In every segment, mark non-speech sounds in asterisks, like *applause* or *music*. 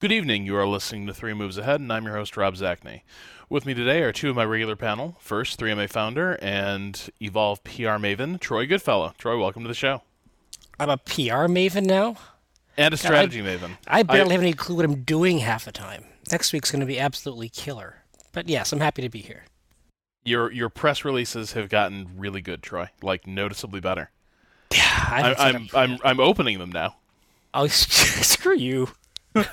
Good evening. You are listening to Three Moves Ahead, and I'm your host, Rob Zacny. With me today are two of my regular panel. First, 3MA founder and Evolve PR maven, Troy Goodfellow. Troy, welcome to the show. I'm a PR maven now. And a strategy I, maven. I barely I, have any clue what I'm doing half the time. Next week's going to be absolutely killer. But yes, I'm happy to be here. Your your press releases have gotten really good, Troy. Like noticeably better. Yeah, I I'm I'm, I'm I'm opening them now. Oh, *laughs* screw you. And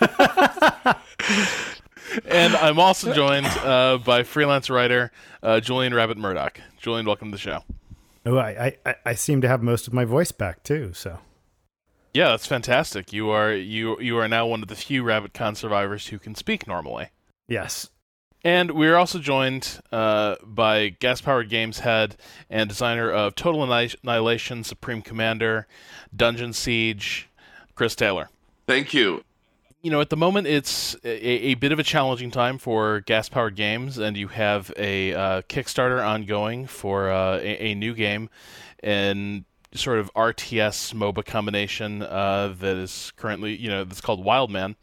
I'm also joined uh, by freelance writer uh, Julian Rabbit Murdoch. Julian, welcome to the show. Oh, I, I, I seem to have most of my voice back too. So, yeah, that's fantastic. You are you you are now one of the few RabbitCon survivors who can speak normally. Yes. And we're also joined uh, by gas powered games head and designer of Total Annihilation, Supreme Commander, Dungeon Siege, Chris Taylor. Thank you you know, at the moment, it's a, a bit of a challenging time for gas powered games, and you have a uh, Kickstarter ongoing for uh, a, a, new game and sort of RTS MOBA combination uh, that is currently, you know, that's called Wildman.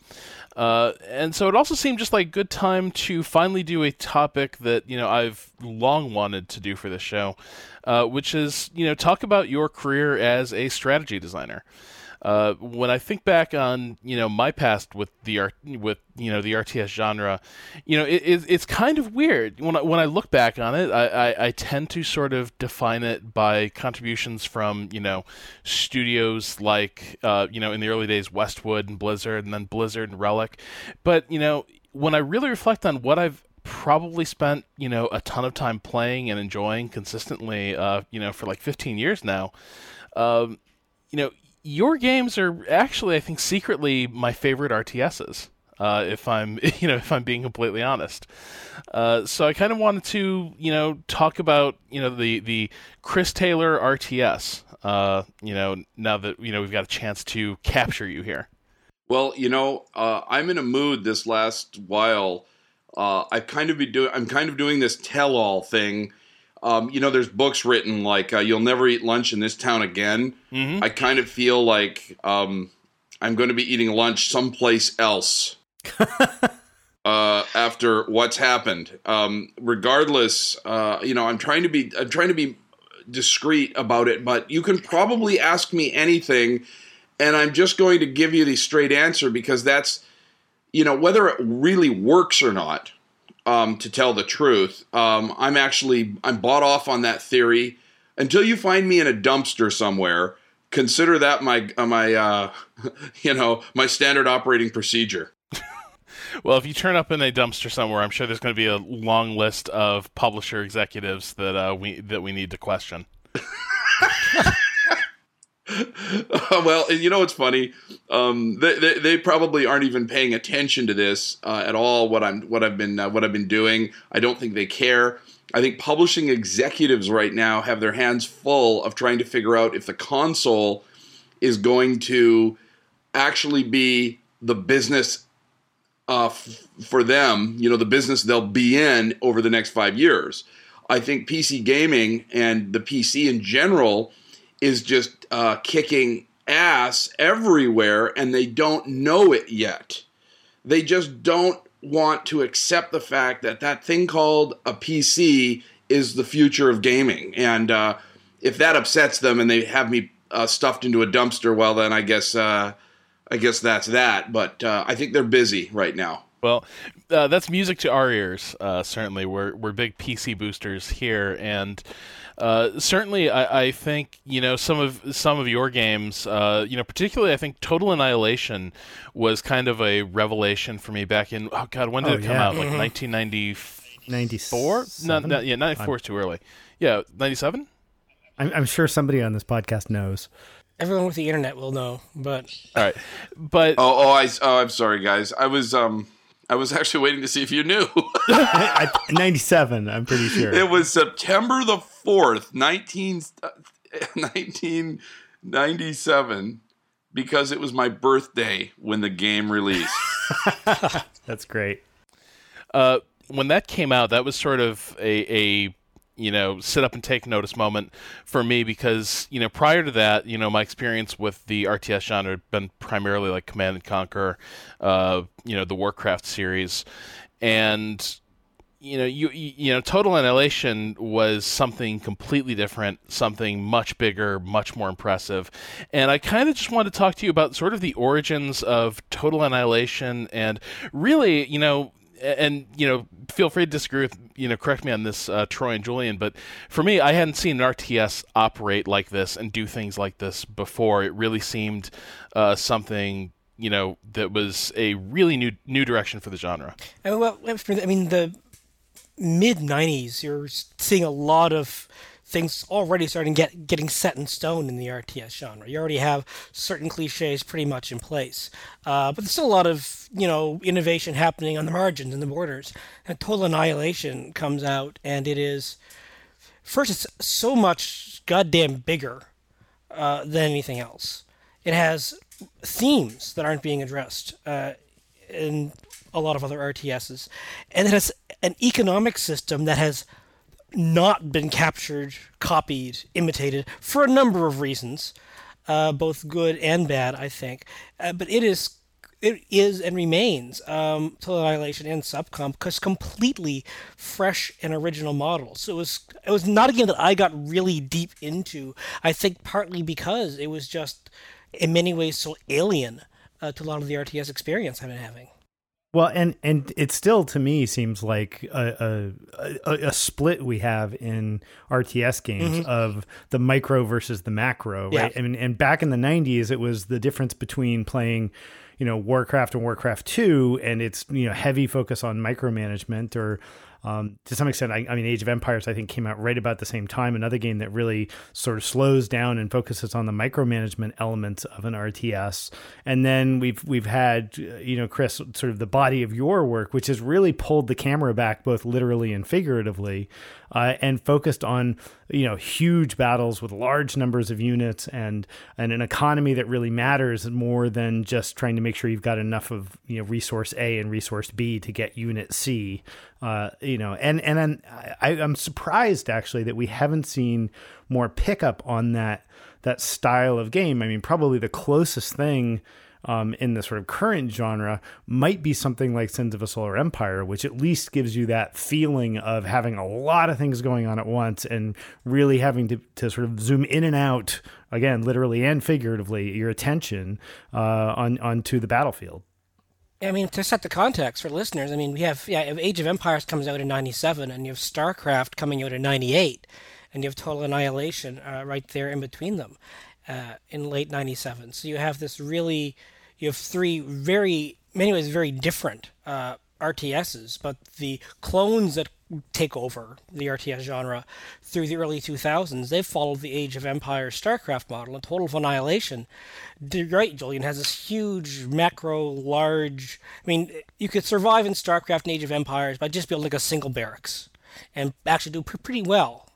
Uh, and so it also seemed just like good time to finally do a topic that, you know, I've long wanted to do for this show, uh, which is, you know, talk about your career as a strategy designer. Uh, when I think back on you know my past with the art with you know the RTS genre, you know it, it, it's kind of weird when I, when I look back on it. I, I, I, tend to sort of define it by contributions from you know studios like uh, you know in the early days Westwood and Blizzard, and then Blizzard and Relic. But you know when I really reflect on what I've probably spent you know a ton of time playing and enjoying consistently, uh, you know for like 15 years now. Um, you know, your games are actually, I think, secretly my favorite RTSs. Uh, if I'm, *laughs* you know, if I'm being completely honest. Uh, so I kind of wanted to, you know, talk about, you know, the the Chris Taylor RTS. Uh, you know, now that you know we've got a chance to capture you here. Well, you know, uh, I'm in a mood this last while. Uh, I've kind of be doing, I'm kind of doing this tell-all thing um, you know, there's books written like uh, "You'll Never Eat Lunch in This Town Again." Mm-hmm. I kind of feel like um, I'm going to be eating lunch someplace else *laughs* uh, after what's happened. Um, regardless, uh, you know, I'm trying to be I'm trying to be discreet about it, but you can probably ask me anything, and I'm just going to give you the straight answer because that's you know whether it really works or not um, to tell the truth. Um, I'm actually I'm bought off on that theory. Until you find me in a dumpster somewhere, consider that my uh, my uh, *laughs* you know my standard operating procedure. well, if you turn up in a dumpster somewhere, I'm sure there's going to be a long list of publisher executives that uh, we that we need to question. *laughs* *laughs* well, you know what's funny? Um, they, they, they, probably aren't even paying attention to this uh, at all. What I'm what I've been uh, what I've been doing. I don't think they care. I think publishing executives right now have their hands full of trying to figure out if the console is going to actually be the business uh, f- for them. You know, the business they'll be in over the next five years. I think PC gaming and the PC in general is just uh, kicking ass everywhere and they don't know it yet. They just don't want to accept the fact that that thing called a PC is the future of gaming. And uh, if that upsets them and they have me uh, stuffed into a dumpster, well, then I guess uh, I guess that's that. But uh, I think they're busy right now. Well, uh, that's music to our ears. Uh, certainly, we're we're big PC boosters here, and uh, certainly, I, I, think you know some of some of your games. Uh, you know, particularly, I think Total Annihilation was kind of a revelation for me back in. Oh God, when did oh, it come yeah. out? Like 1994. Mm-hmm. No, no, yeah, 94 is too early. Yeah, 97. I'm, I'm sure somebody on this podcast knows. Everyone with the internet will know, but all right, but oh, oh, I, oh, I'm sorry, guys. I was um I was *laughs* actually waiting to see if you knew. *laughs* 97, I'm pretty sure. It was September the 4th, 19, *laughs* uh, 1997, because it was my birthday when the game released. *laughs* That's great. Uh, when that came out, that was sort of a, a you know sit up and take notice moment for me because you know prior to that you know my experience with the RTS genre had been primarily like Command and Conquer, uh, you know the Warcraft series, and you know you you know Total Annihilation was something completely different, something much bigger, much more impressive, and I kind of just wanted to talk to you about sort of the origins of Total Annihilation and really you know and you know, feel free to disagree with you know, correct me on this, uh, Troy and Julian. But for me, I hadn't seen an RTS operate like this and do things like this before. It really seemed uh, something you know that was a really new new direction for the genre. Uh, well, I mean, the mid '90s, you're seeing a lot of things already starting get getting set in stone in the RTS genre. You already have certain cliches pretty much in place, uh, but there's still a lot of you know innovation happening on the margins and the borders. And Total Annihilation comes out, and it is first it's so much goddamn bigger uh, than anything else. It has themes that aren't being addressed. Uh, in a lot of other RTSs, and it has an economic system that has not been captured, copied, imitated for a number of reasons, uh, both good and bad, I think. Uh, but it is it is and remains um, Total Annihilation and SupCom because completely fresh and original models. So it was it was not a game that I got really deep into. I think partly because it was just in many ways so alien uh, to a lot of the RTS experience I've been having. Well, and and it still to me seems like a a, a, a split we have in RTS games mm-hmm. of the micro versus the macro, right? Yeah. I mean, and back in the '90s, it was the difference between playing you know Warcraft and Warcraft 2 and it's you know heavy focus on micromanagement or um, to some extent, I, I, mean, Age of Empires, I think, came out right about the same time. Another game that really sort of slows down and focuses on the micromanagement elements of an RTS. And then we've we've had, you know, Chris, sort of the body of your work, which has really pulled the camera back, both literally and figuratively, uh, and focused on you know huge battles with large numbers of units and and an economy that really matters more than just trying to make sure you've got enough of you know resource A and resource B to get unit C. Uh, you know, and and I, I'm surprised actually that we haven't seen more pickup on that that style of game. I mean, probably the closest thing um, in the sort of current genre might be something like Sins of a Solar Empire, which at least gives you that feeling of having a lot of things going on at once and really having to, to sort of zoom in and out, again, literally and figuratively, your attention uh, on onto the battlefield. I mean, to set the context for listeners, I mean, we have yeah, Age of Empires comes out in '97, and you have StarCraft coming out in '98, and you have Total Annihilation uh, right there in between them uh, in late '97. So you have this really you have three very, many ways, very different uh, RTSs, but the clones that take over the RTS genre through the early 2000s, they've followed the Age of Empires StarCraft model, and Total of Annihilation. Right, Julian, has this huge, macro, large. I mean, you could survive in StarCraft and Age of Empires by just building like a single barracks and actually do pretty well.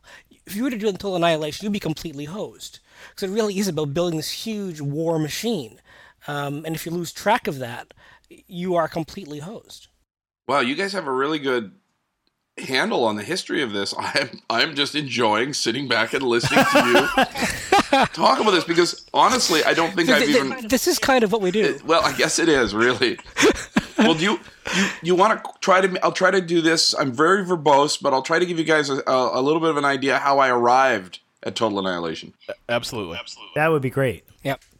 If you were to do Total Annihilation, you'd be completely hosed. Because it really is about building this huge war machine. Um, and if you lose track of that, you are completely hosed. Wow, you guys have a really good handle on the history of this. *laughs* I'm I'm just enjoying sitting back and listening to you *laughs* talk about this because honestly, I don't think I've even. This is kind of what we do. It, well, I guess it is really. *laughs* well, do you you you want to try to? I'll try to do this. I'm very verbose, but I'll try to give you guys a, a little bit of an idea how I arrived at Total Annihilation. Absolutely, absolutely. That would be great.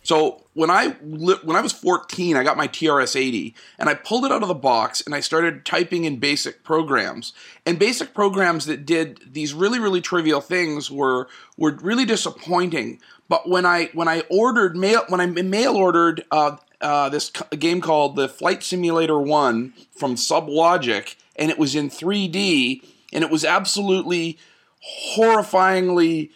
So when I when I was 14, I got my TRS-80 and I pulled it out of the box and I started typing in basic programs. And basic programs that did these really really trivial things were were really disappointing. But when I when I ordered mail when I mail ordered uh, uh, this game called the Flight Simulator One from Sublogic, and it was in 3D, and it was absolutely horrifyingly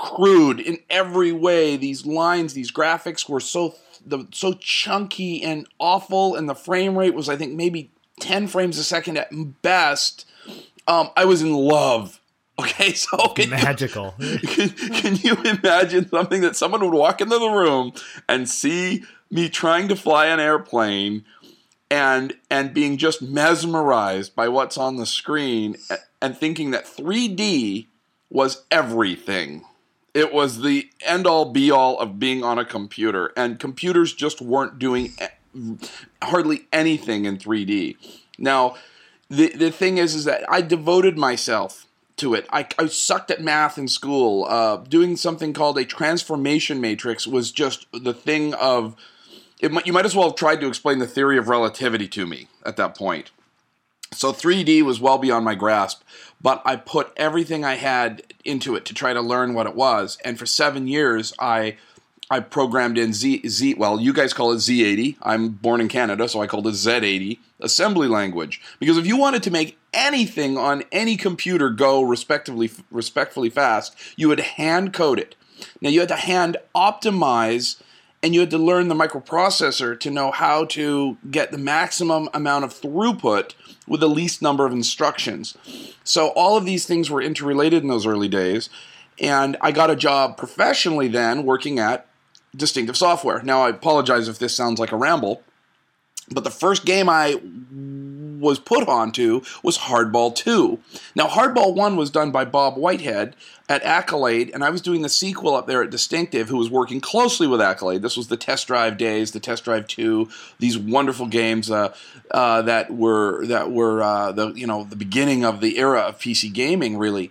crude in every way. These lines, these graphics were so the so chunky and awful, and the frame rate was I think maybe ten frames a second at best. Um, I was in love. *laughs* Okay, so magical. You, *laughs* can, can you imagine something that someone would walk into the room and see me trying to fly an airplane? and and being just mesmerized by what's on the screen and thinking that 3D was everything. It was the end all be all of being on a computer, and computers just weren't doing hardly anything in 3D. Now, the the thing is, is that I devoted myself to it. I, I sucked at math in school. Uh, doing something called a transformation matrix was just the thing of. It, you might as well have tried to explain the theory of relativity to me at that point. So 3D was well beyond my grasp, but I put everything I had into it to try to learn what it was. And for seven years, I I programmed in Z Z. Well, you guys call it Z80. I'm born in Canada, so I called it Z80 assembly language. Because if you wanted to make anything on any computer go respectively respectfully fast, you would hand code it. Now you had to hand optimize and you had to learn the microprocessor to know how to get the maximum amount of throughput with the least number of instructions. So all of these things were interrelated in those early days. And I got a job professionally then working at Distinctive Software. Now, I apologize if this sounds like a ramble, but the first game I was put onto was Hardball 2. Now, Hardball 1 was done by Bob Whitehead at Accolade, and I was doing the sequel up there at Distinctive, who was working closely with Accolade. This was the Test Drive days, the Test Drive 2, these wonderful games uh, uh, that were that were uh, the you know the beginning of the era of PC gaming, really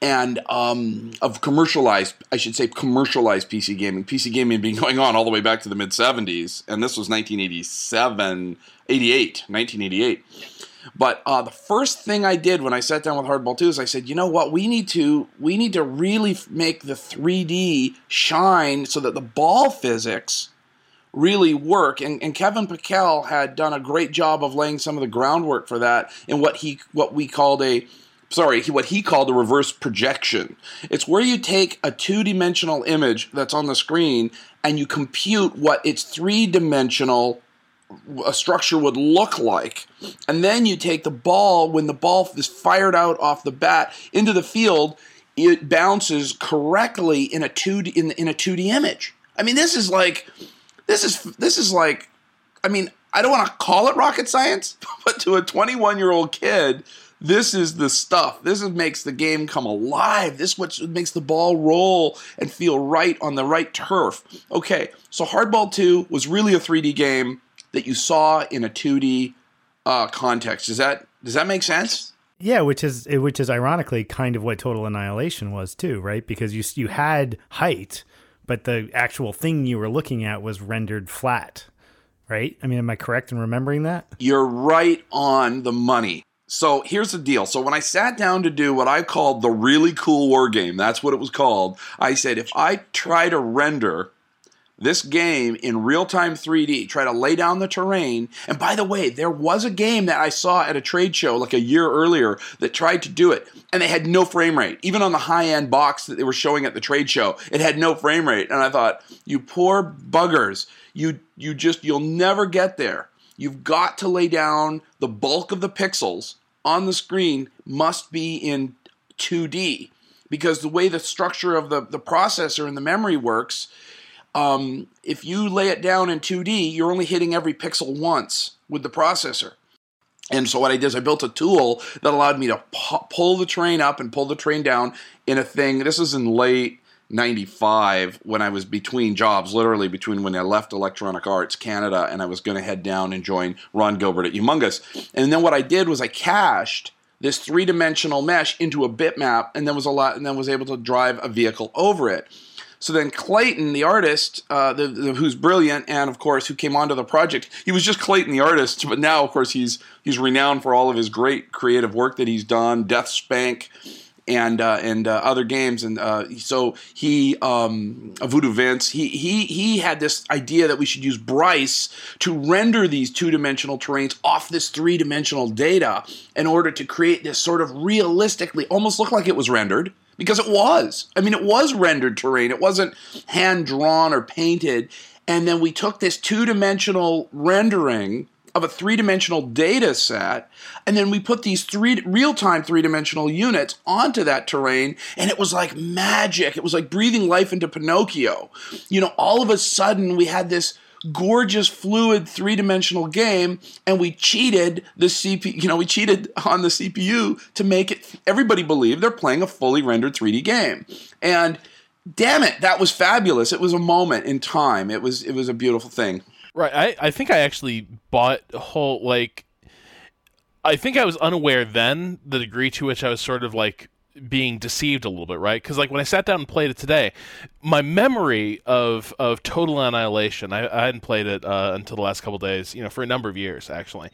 and um, of commercialized, I should say, commercialized PC gaming. PC gaming had been *laughs* going on all the way back to the mid 70s, and this was 1987, 88, 1988. But uh, the first thing I did when I sat down with Hardball 2 is I said, you know what, we need to we need to really make the 3D shine so that the ball physics really work. And, and Kevin Pakell had done a great job of laying some of the groundwork for that in what he what we called a sorry, what he called a reverse projection. It's where you take a two dimensional image that's on the screen and you compute what its three dimensional a structure would look like. And then you take the ball, when the ball is fired out off the bat into the field, it bounces correctly in a 2D in, in a 2D image. I mean, this is like this is this is like I mean, I don't want to call it rocket science, *laughs* but to a 21 year old kid, this is the stuff. This is, makes the game come alive. This is what makes the ball roll and feel right on the right turf. Okay, so Hardball 2 was really a 3D game that you saw in a 2D uh, context. Does that does that make sense? Yeah, which is which is ironically kind of what Total Annihilation was too, right? Because you you had height, but the actual thing you were looking at was rendered flat, right? I mean, am I correct in remembering that? You're right on the money. So here's the deal. So when I sat down to do what I called the really cool war game, that's what it was called. I said, if I try to render this game in real time 3D, try to lay down the terrain. And by the way, there was a game that I saw at a trade show like a year earlier that tried to do it, and they had no frame rate. Even on the high end box that they were showing at the trade show, it had no frame rate. And I thought, you poor buggers, you you just you'll never get there. You've got to lay down the bulk of the pixels on the screen must be in 2D because the way the structure of the, the processor and the memory works, um, if you lay it down in 2D, you're only hitting every pixel once with the processor. And so what I did is I built a tool that allowed me to pu- pull the train up and pull the train down in a thing. This is in late 95 when I was between jobs, literally between when I left Electronic Arts Canada and I was going to head down and join Ron Gilbert at Humongous. And then what I did was I cached this three-dimensional mesh into a bitmap and then was a lot and then was able to drive a vehicle over it. So then Clayton, the artist, uh, the, the, who's brilliant, and of course who came onto the project, he was just Clayton, the artist, but now of course he's he's renowned for all of his great creative work that he's done. DeathSpank, and uh, and uh, other games. And uh, so he, um, Voodoo Vince, he he he had this idea that we should use Bryce to render these two dimensional terrains off this three dimensional data in order to create this sort of realistically, almost look like it was rendered. Because it was. I mean, it was rendered terrain. It wasn't hand drawn or painted. And then we took this two dimensional rendering of a three-dimensional data set and then we put these three real-time three-dimensional units onto that terrain and it was like magic it was like breathing life into pinocchio you know all of a sudden we had this gorgeous, fluid, three dimensional game, and we cheated the CPU. You know, we cheated on the CPU to make it everybody believe they're playing a fully rendered 3D game. And damn it, that was fabulous. It was a moment in time. It was it was a beautiful thing. Right. I, I think I actually bought whole like I think I was unaware then the degree to which I was sort of like being deceived a little bit, right? Because like when I sat down and played it today, my memory of of Total Annihilation, I, I hadn't played it uh, until the last couple days, you know, for a number of years actually.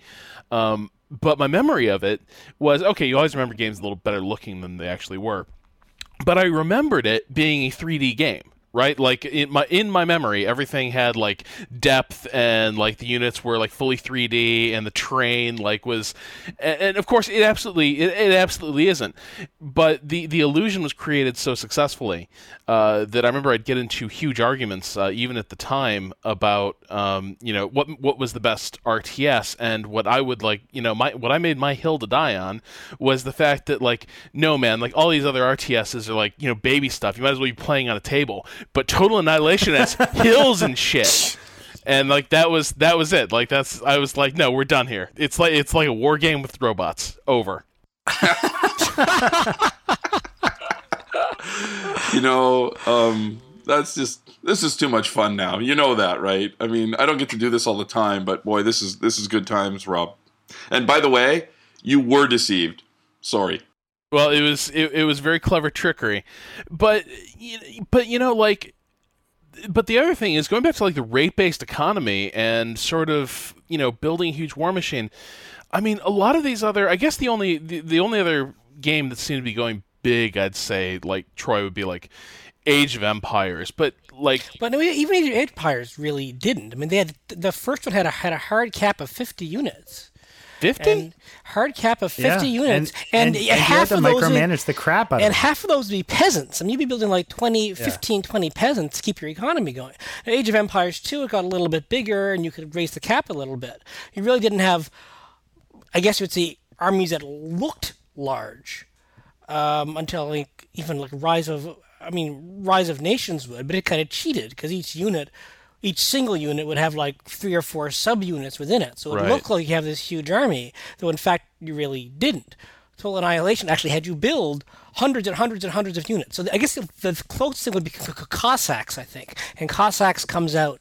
Um, but my memory of it was okay. You always remember games a little better looking than they actually were, but I remembered it being a 3D game right? Like in my in my memory, everything had like depth and like the units were like fully 3D and the train like was, and, and of course it absolutely it, it, absolutely isn't. But the the illusion was created so successfully uh, that I remember I'd get into huge arguments uh, even at the time about um, you know what what was the best RTS and what I would like you know my what I made my hill to die on was the fact that like no man like all these other RTSs are like you know baby stuff. You might as well be playing on a table but Total Annihilation has *laughs* hills and shit. And like that was that was it. Like that's I was like, no, we're done here. It's like it's like a war game with robots. Over. you know, um, that's just this is too much fun now. You know that, right? I mean, I don't get to do this all the time, but boy, this is this is good times, Rob. And by the way, you were deceived. Sorry. Well, it was it, it was very clever trickery, but but you know like but the other thing is going back to like the rate based economy and sort of you know building a huge war machine. I mean, a lot of these other I guess the only the, the only other game that seemed to be going big, I'd say like Troy would be like Age of Empires, but like, but no, even Age of Empires really didn't. I mean, they had the first one had a had a hard cap of fifty units, 50? hard cap of 50 yeah. units. And, and, and half of those. micromanage the crap out And half of those would be peasants. I mean, you'd be building like 20, yeah. 15, 20 peasants to keep your economy going. Age of Empires 2, it got a little bit bigger and you could raise the cap a little bit. You really didn't have, I guess you would say, armies that looked large um, until like even like Rise of, I mean, Rise of Nations would, but it kind of cheated because each unit each single unit would have like three or four subunits within it. So it right. looked like you have this huge army, though in fact you really didn't. Total Annihilation actually had you build hundreds and hundreds and hundreds of units. So I guess the, the closest thing would be Cossacks, I think. And Cossacks comes out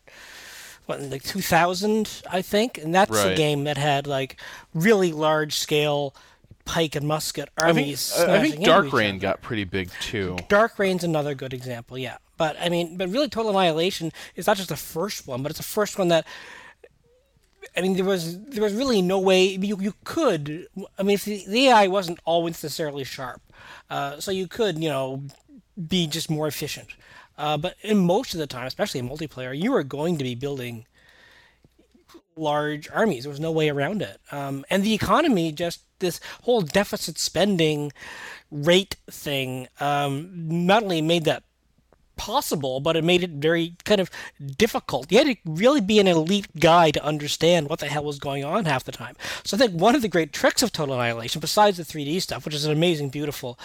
what in like 2000, I think, and that's right. a game that had like really large scale pike and musket armies. I think, I think Dark Reign got pretty big too. Dark Reign's another good example, yeah. But I mean, but really, Total Annihilation is not just the first one, but it's the first one that. I mean, there was there was really no way you you could. I mean, the, the AI wasn't always necessarily sharp, uh, so you could you know be just more efficient. Uh, but in most of the time, especially in multiplayer, you are going to be building large armies. There was no way around it. Um, and the economy just this whole deficit spending rate thing um, not only made that possible, but it made it very kind of difficult. You had to really be an elite guy to understand what the hell was going on half the time. So I think one of the great tricks of Total Annihilation, besides the 3D stuff, which is an amazing, beautiful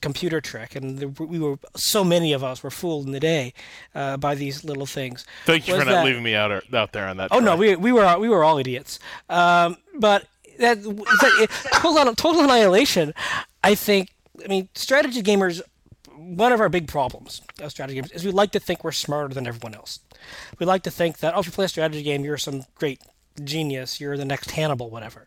computer trick, and we were so many of us were fooled in the day uh, by these little things. Thank you for not that, leaving me out or, out there on that. Oh no, we we were we were all idiots. Um, but that like, total, total annihilation. I think. I mean, strategy gamers one of our big problems of strategy games is we like to think we're smarter than everyone else. We like to think that, oh, if you play a strategy game, you're some great genius, you're the next Hannibal, whatever.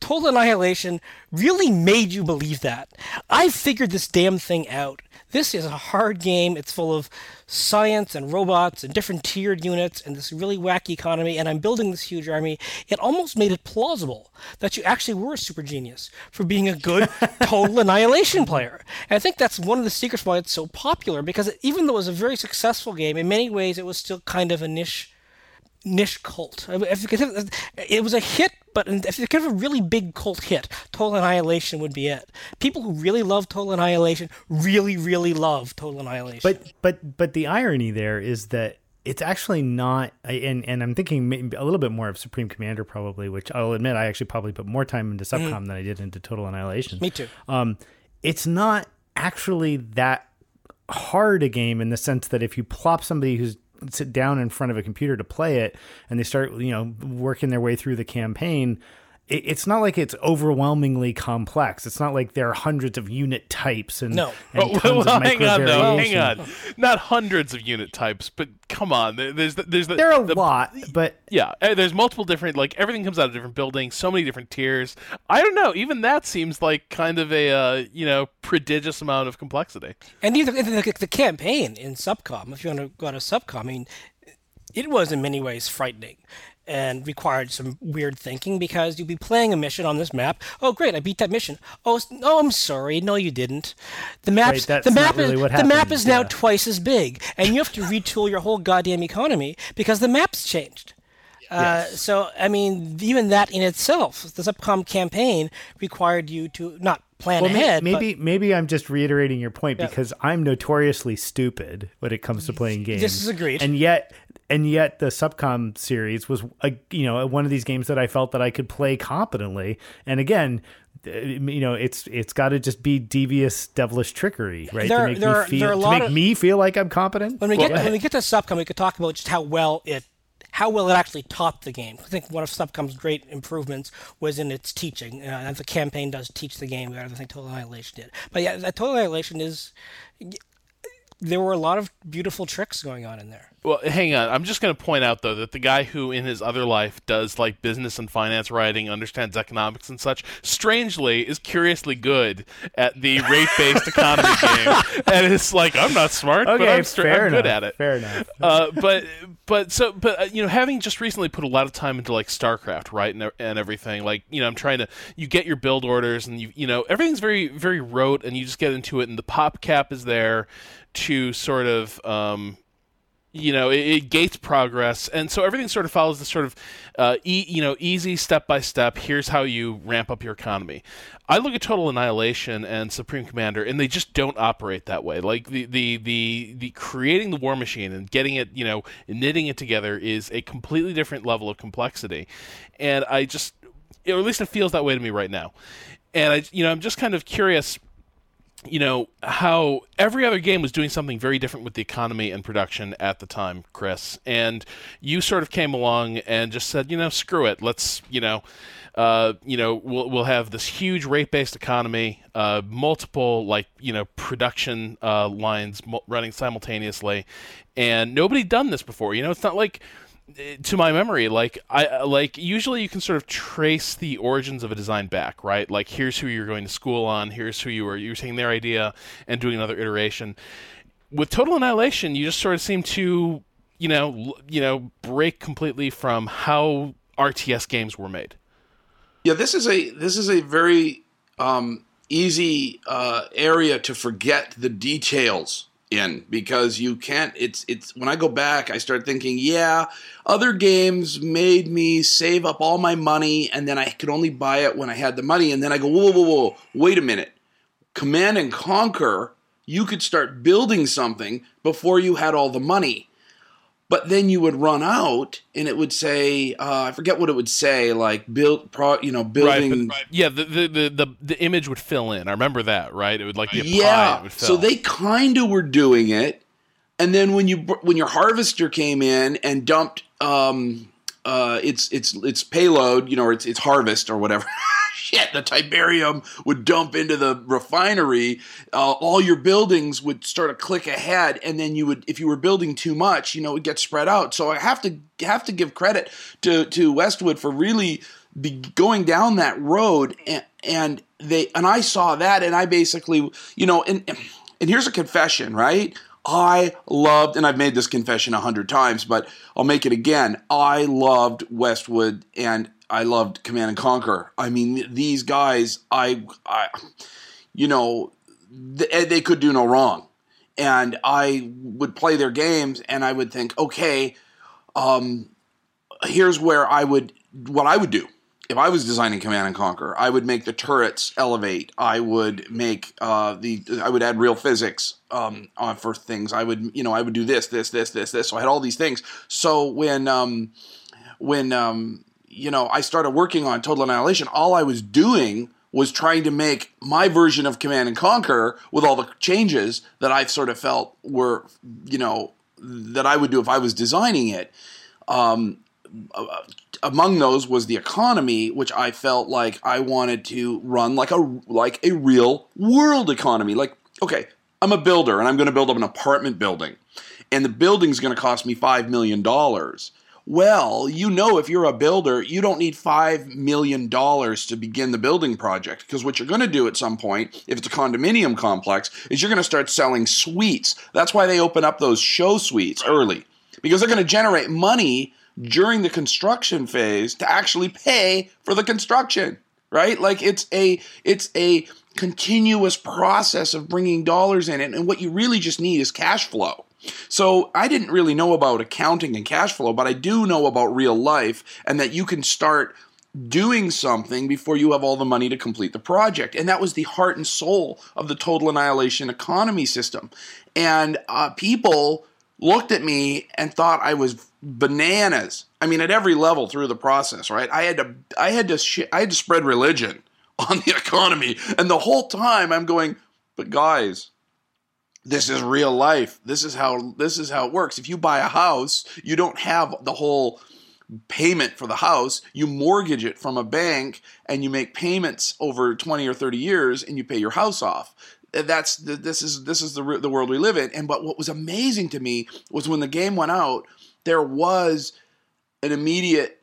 Total Annihilation really made you believe that. I figured this damn thing out. This is a hard game. It's full of science and robots and different tiered units and this really wacky economy, and I'm building this huge army. It almost made it plausible that you actually were a super genius for being a good *laughs* Total Annihilation player. And I think that's one of the secrets why it's so popular, because even though it was a very successful game, in many ways it was still kind of a niche niche cult. It was a hit, but if you could have a really big cult hit, Total Annihilation would be it. People who really love Total Annihilation really, really love Total Annihilation. But but but the irony there is that it's actually not and and I'm thinking a little bit more of Supreme Commander probably, which I'll admit I actually probably put more time into SupCom mm. than I did into Total Annihilation. Me too. Um, it's not actually that hard a game in the sense that if you plop somebody who's sit down in front of a computer to play it and they start you know working their way through the campaign it's not like it's overwhelmingly complex. It's not like there are hundreds of unit types and, no. and *laughs* oh, tons well, of hang on, though. Hang on. Not hundreds of unit types, but come on. There's the, there's the, There are a the- lot, but Yeah, uh, there's multiple different like everything comes out of different buildings, so many different tiers. I don't know. Even that seems like kind of a uh, you know prodigious amount of complexity. And even the, the, the campaign in SupCom, if you want to go to SupCom, I mean, it was in many ways frightening and required some weird thinking because you'd be playing a mission on this map. Oh, great, I beat that mission. Oh, no, I'm sorry, no, you didn't. The map's that's the map really is the map is now twice as big, and you have to retool your whole goddamn economy because the map's changed. Uh, so, I mean, even that in itself, the SupCom campaign required you to not plan well, ahead. but- maybe maybe I'm just reiterating your point because I'm notoriously stupid when it comes to playing games. This is agreed. And yet, and yet, the SupCom series was a you know one of these games that I felt that I could play competently. And again. uh, You know, it's it's got to just be devious, devilish trickery, right? There- to make there me are- feel to make of- me feel like I'm competent. when we Well, get when we get to SupCom, we could talk about just how well it how well it actually taught the game. I think one of SupCom's great improvements was in its teaching. Uh, and the campaign does teach the game better than I think Total Annihilation did. But yeah, that Total Annihilation is there were a lot of beautiful tricks going on in there. Well, hang on. I'm just going to point out though that the guy who in his other life does like business and finance writing, understands economics and such, strangely is curiously good at the *laughs* rate-based economy game. And it's like I'm not smart, but I'm, stra- fair I'm enough. good at it. Fair enough. *laughs* uh, but but so but uh, you know having just recently put a lot of time into like StarCraft right and, and everything like you know I'm trying to you get your build orders and you you know everything's very very rote and you just get into it and the pop cap is there to sort of um, you know it, it gates progress. And so everything sort of follows this sort of uh, e- you know easy step by step here's how you ramp up your economy. I look at total annihilation and supreme commander and they just don't operate that way. Like the the the, the creating the war machine and getting it you know knitting it together is a completely different level of complexity. And i just or at least it feels that way to me right now. And i you know i'm just kind of curious you know how every other game was doing something very different with the economy and production at the time, Chris. And you sort of came along and just said, you know, screw it. Let's, you know, uh, you know, we'll we'll have this huge rate-based economy, uh, multiple like you know production uh, lines running simultaneously, and nobody done this before. You know, it's not like to my memory like i like usually you can sort of trace the origins of a design back right? Like here's who you're going to school on here's who you were you were taking their idea and doing another iteration. With total annihilation you just sort of seem to you know you know break completely from how rts games were made. Yeah, this is a this is a very um, easy uh, area to forget the details in because you can't. It's it's when I go back, I start thinking, yeah, other games made me save up all my money, and then I could only buy it when I had the money, and then I go, whoa, whoa, whoa, wait a minute, Command and Conquer, you could start building something before you had all the money but then you would run out and it would say uh, i forget what it would say like build pro you know building right, but, yeah the, the the the the image would fill in. I remember that right? It would like be yeah. it would fill. so they kind of were doing it. And then when you when your harvester came in and dumped um uh its its its payload you know or its its harvest or whatever *laughs* shit the tiberium would dump into the refinery uh, all your buildings would start to click ahead and then you would if you were building too much you know it would get spread out so i have to have to give credit to to westwood for really be going down that road and, and they and i saw that and i basically you know and and here's a confession right I loved, and I've made this confession a hundred times, but I'll make it again. I loved Westwood and I loved Command and Conquer. I mean, these guys, I, I you know, they, they could do no wrong. And I would play their games and I would think, okay, um, here's where I would, what I would do. If I was designing Command and Conquer, I would make the turrets elevate. I would make uh, the, I would add real physics um, on for things. I would, you know, I would do this, this, this, this, this. So I had all these things. So when, um, when, um, you know, I started working on Total Annihilation, all I was doing was trying to make my version of Command and Conquer with all the changes that I sort of felt were, you know, that I would do if I was designing it. Um, among those was the economy, which I felt like I wanted to run like a like a real world economy. Like, okay, I'm a builder and I'm going to build up an apartment building, and the building's going to cost me five million dollars. Well, you know, if you're a builder, you don't need $5 million to begin the building project because what you're going to do at some point, if it's a condominium complex, is you're going to start selling suites. That's why they open up those show suites early because they're going to generate money during the construction phase to actually pay for the construction, right? Like it's a it's a continuous process of bringing dollars in it and what you really just need is cash flow. So I didn't really know about accounting and cash flow, but I do know about real life and that you can start doing something before you have all the money to complete the project. And that was the heart and soul of the total annihilation economy system. And uh, people looked at me and thought I was bananas. I mean, at every level through the process, right? I had to, I had to, sh- I had to spread religion *laughs* on the economy, and the whole time I'm going, but guys, this is real life. This is how this is how it works. If you buy a house, you don't have the whole payment for the house. You mortgage it from a bank and you make payments over 20 or 30 years and you pay your house off. That's this is this is the the world we live in. And but what was amazing to me was when the game went out, there was an immediate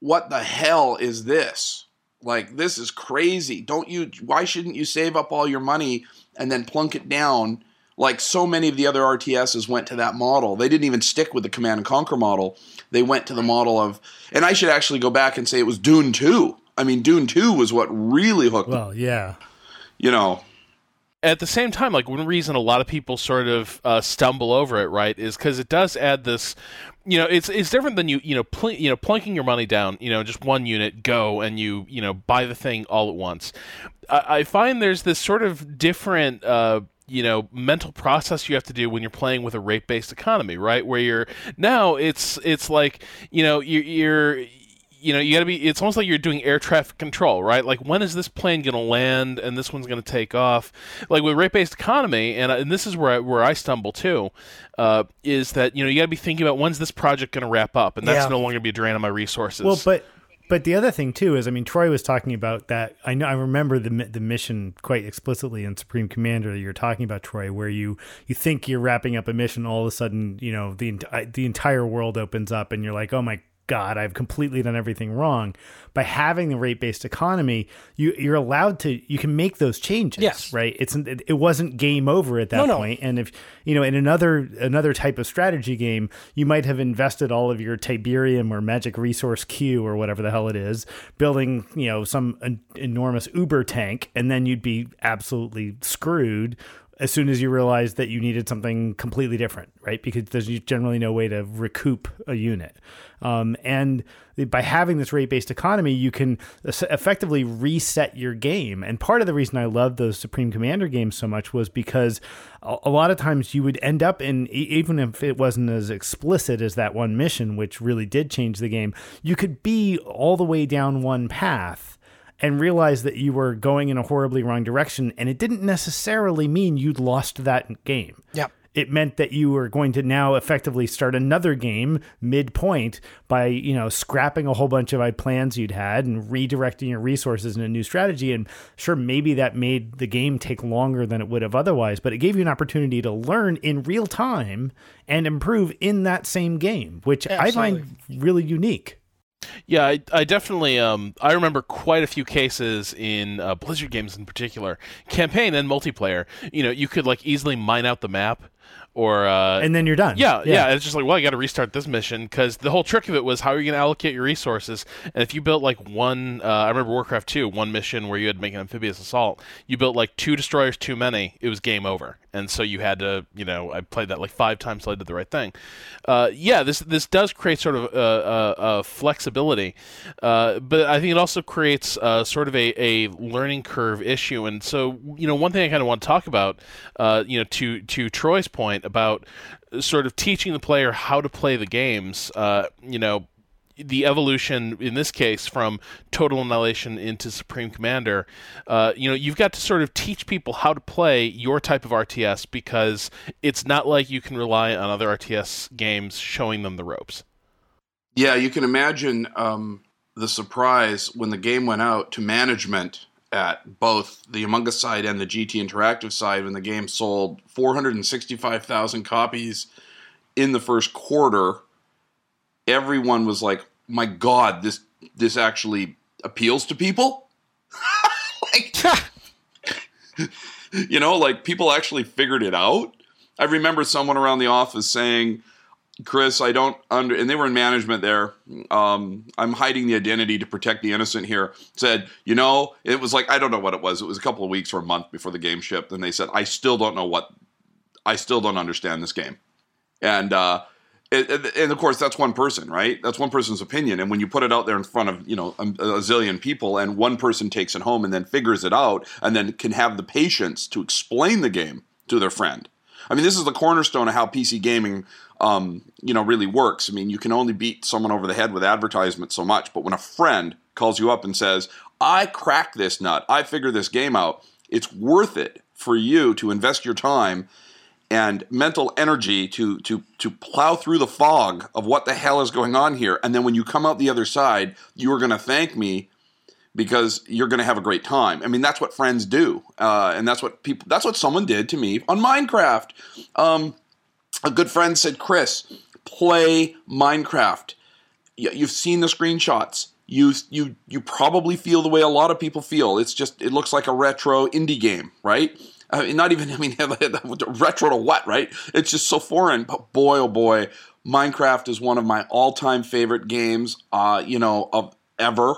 what the hell is this? Like this is crazy. Don't you why shouldn't you save up all your money and then plunk it down like so many of the other RTSs went to that model. They didn't even stick with the command and conquer model. They went to the model of, and I should actually go back and say it was Dune 2. I mean, Dune 2 was what really hooked. Well, yeah. You know, at the same time, like one reason a lot of people sort of uh, stumble over it, right, is because it does add this. You know, it's it's different than you you know pl- you know plunking your money down. You know, just one unit, go and you you know buy the thing all at once. I, I find there's this sort of different. Uh, you know mental process you have to do when you're playing with a rate based economy right? Where you're now it's it's like you know you're, you're you know you got to be it's almost like you're doing air traffic control right? Like when is this plane going to land and this one's going to take off? Like with rate based economy and, and this is where I, where I stumble too uh, is that you know you got to be thinking about when's this project going to wrap up and that's yeah. no longer be a drain on my resources. Well but but the other thing too is, I mean, Troy was talking about that. I know I remember the the mission quite explicitly in Supreme Commander you're talking about, Troy, where you you think you're wrapping up a mission, all of a sudden, you know, the the entire world opens up, and you're like, oh my God, I've completely done everything wrong. By having the rate based economy, you you're allowed to you can make those changes. Yes. right. It's it, wasn't game over at that no, point. And if you know in another another type of strategy game, you might have invested all of your Tiberium or Magic Resource Q or whatever the hell it is, building you know some enormous Uber tank, and then you'd be absolutely screwed as soon as you realize that you needed something completely different, right? Because there's generally no way to recoup a unit. Um, and by having this rate based economy, you can effectively reset your game. And part of the reason I love those Supreme Commander games so much was because a lot of times you would end up in, even if it wasn't as explicit as that one mission, which really did change the game, you could be all the way down one path and realize that you were going in a horribly wrong direction. And it didn't necessarily mean you'd lost that game. Yeah. It meant that you were going to now effectively start another game midpoint by, you know, scrapping a whole bunch of plans you'd had and redirecting your resources in a new strategy. And sure, maybe that made the game take longer than it would have otherwise, but it gave you an opportunity to learn in real time and improve in that same game, which Absolutely. I find really unique. Yeah, I, I definitely um, I remember quite a few cases in uh, Blizzard games in particular, campaign and multiplayer. You know, you could like easily mine out the map or uh, and then you're done. Yeah, yeah. yeah it's just like well, you got to restart this mission because the whole trick of it was how are you going to allocate your resources? And if you built like one, uh, I remember Warcraft two, one mission where you had to make an amphibious assault. You built like two destroyers too many. It was game over, and so you had to, you know, I played that like five times, so I did the right thing. Uh, yeah, this this does create sort of a, a, a flexibility, uh, but I think it also creates uh, sort of a, a learning curve issue. And so, you know, one thing I kind of want to talk about, uh, you know, to to Troy's point about sort of teaching the player how to play the games. Uh, you know, the evolution in this case from Total Annihilation into Supreme Commander, uh, you know, you've got to sort of teach people how to play your type of RTS because it's not like you can rely on other RTS games showing them the ropes. Yeah, you can imagine um, the surprise when the game went out to management at both the Humongous side and the GT Interactive side when the game sold 465,000 copies in the first quarter. Everyone was like, "My God, this this actually appeals to people." *laughs* like, *laughs* you know, like people actually figured it out. I remember someone around the office saying, Chris, I don't under, and they were in management there. Um, I'm hiding the identity to protect the innocent here. Said, you know, it was like I don't know what it was. It was a couple of weeks or a month before the game shipped, and they said, I still don't know what, I still don't understand this game, and uh, and of course that's one person, right? That's one person's opinion, and when you put it out there in front of you know a zillion people, and one person takes it home and then figures it out, and then can have the patience to explain the game to their friend. I mean, this is the cornerstone of how PC gaming um, you know, really works. I mean, you can only beat someone over the head with advertisement so much, but when a friend calls you up and says, I cracked this nut, I figured this game out, it's worth it for you to invest your time and mental energy to to to plow through the fog of what the hell is going on here and then when you come out the other side you are going to thank me because you're going to have a great time i mean that's what friends do uh, and that's what people that's what someone did to me on minecraft um, a good friend said, Chris, play Minecraft. You've seen the screenshots. You you you probably feel the way a lot of people feel. It's just it looks like a retro indie game, right? I mean, not even *laughs* I mean *laughs* retro to what, right? It's just so foreign. But boy, oh boy, Minecraft is one of my all-time favorite games. Uh, you know, of ever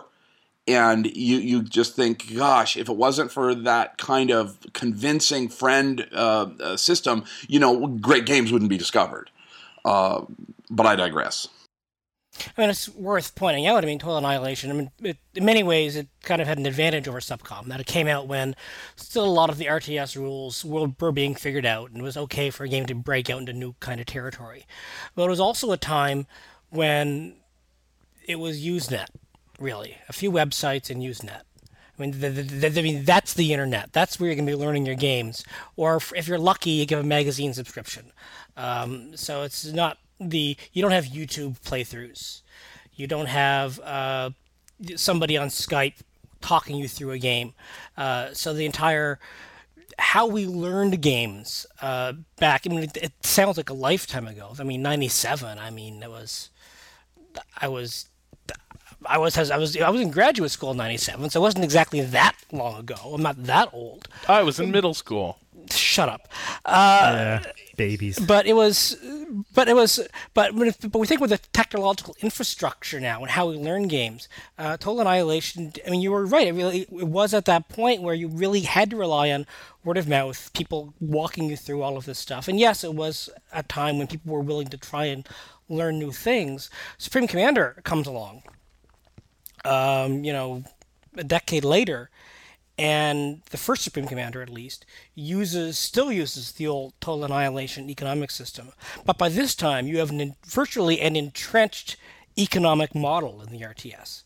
and you you just think, gosh, if it wasn't for that kind of convincing friend uh, uh, system, you know, great games wouldn't be discovered. Uh, but I digress. I mean, it's worth pointing out. I mean, Total Annihilation. I mean, it, in many ways, it kind of had an advantage over SupCom that it came out when still a lot of the RTS rules were, were being figured out, and it was okay for a game to break out into new kind of territory. But it was also a time when it was Usenet really. A few websites and Usenet. I mean, the, the, the, I mean, that's the internet. That's where you're going to be learning your games. Or if, if, you're lucky, you give a magazine subscription. Um, so it's not the you don't have YouTube playthroughs. You don't have uh, somebody on Skype talking you through a game. Uh, so the entire how we learned games uh, back. I mean, it, it, sounds like a lifetime ago. I mean, '97. I mean, it was. I was I was I was I was in graduate school in '97, so it wasn't exactly that long ago. I'm not that old. I was in middle school. Shut up. Uh, yeah, babies. But it was, but it was, but but we think with the technological infrastructure now and how we learn games, uh, Total Annihilation. I mean, you were right. It really it was at that point where you really had to rely on word of mouth, people walking you through all of this stuff. And yes, it was a time when people were willing to try and learn new things. Supreme Commander comes along um, you know, a decade later, and the first Supreme Commander, at least, uses still uses the old total annihilation economic system. But by this time, you have an, virtually an entrenched economic model in the RTS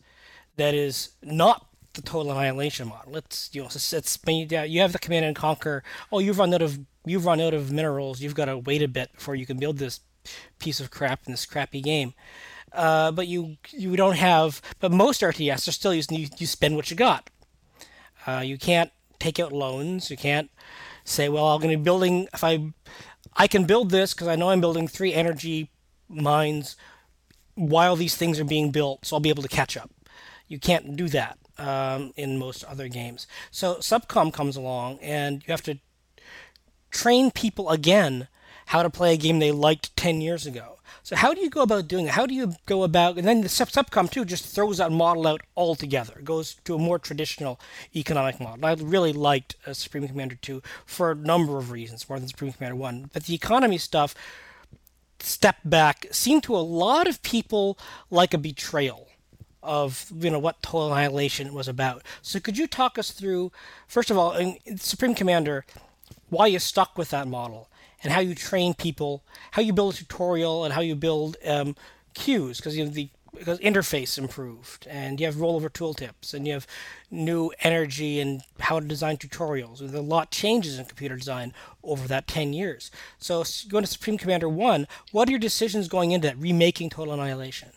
that is not the total annihilation model. It's you know it's, it's you have the command and conquer. Oh, you've run out of you've run out of minerals. You've got to wait a bit before you can build this piece of crap in this crappy game. Uh, but you you don't have. But most RTS are still using you, you spend what you got. Uh, you can't take out loans. You can't say, well, I'm going to be building. If I I can build this because I know I'm building three energy mines while these things are being built, so I'll be able to catch up. You can't do that um, in most other games. So SupCom comes along, and you have to train people again how to play a game they liked 10 years ago. So how do you go about doing it? How do you go about, and then the SupCom 2 just throws that model out altogether, It goes to a more traditional economic model. I really liked uh, Supreme Commander 2 for a number of reasons, more than Supreme Commander 1. But the economy stuff, step back, seemed to a lot of people like a betrayal of you know what total annihilation was about. So could you talk us through, first of all, in Supreme Commander, why you stuck with that model, and how you train people, how you build a tutorial, and how you build um, queues. Because you know, the because interface improved and you have rollover tooltips and you have new energy and how to design tutorials. There's a lot changes in computer design over that 10 years. So going to Supreme Commander 1, what are your decisions going into that remaking Total Annihilation?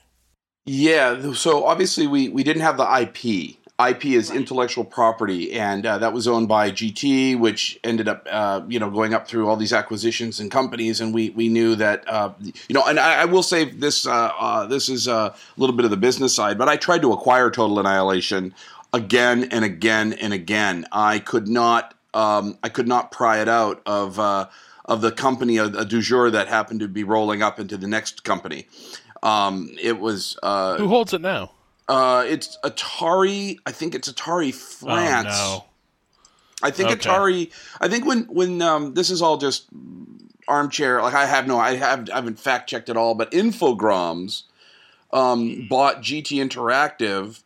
Yeah, so obviously we, we didn't have the IP. IP is right. intellectual property, and uh, that was owned by GT, which ended up, uh, you know, going up through all these acquisitions and companies. And we we knew that, uh, you know, and I, I will say this uh, uh, this is a little bit of the business side, but I tried to acquire Total Annihilation again and again and again. I could not um, I could not pry it out of uh, of the company a, a du jour that happened to be rolling up into the next company. Um, it was uh, who holds it now. Uh, it's Atari. I think it's Atari France. Oh, no. I think okay. Atari. I think when when um, this is all just armchair. Like I have no. I have I haven't fact checked it all, but Infogrames um, bought GT Interactive.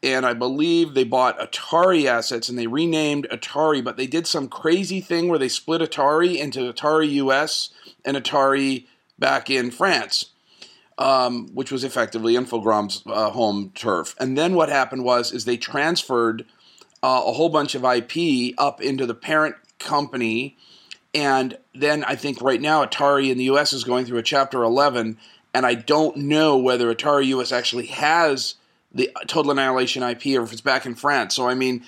And I believe they bought Atari assets and they renamed Atari, but they did some crazy thing where they split Atari into Atari US and Atari back in France um, which was effectively Infogrames' uh, home turf. And then what happened was is they transferred uh, a whole bunch of IP up into the parent company, and then I think right now Atari in the U.S. is going through a Chapter 11, and I don't know whether Atari US actually has the Total Annihilation IP or if it's back in France. So I mean,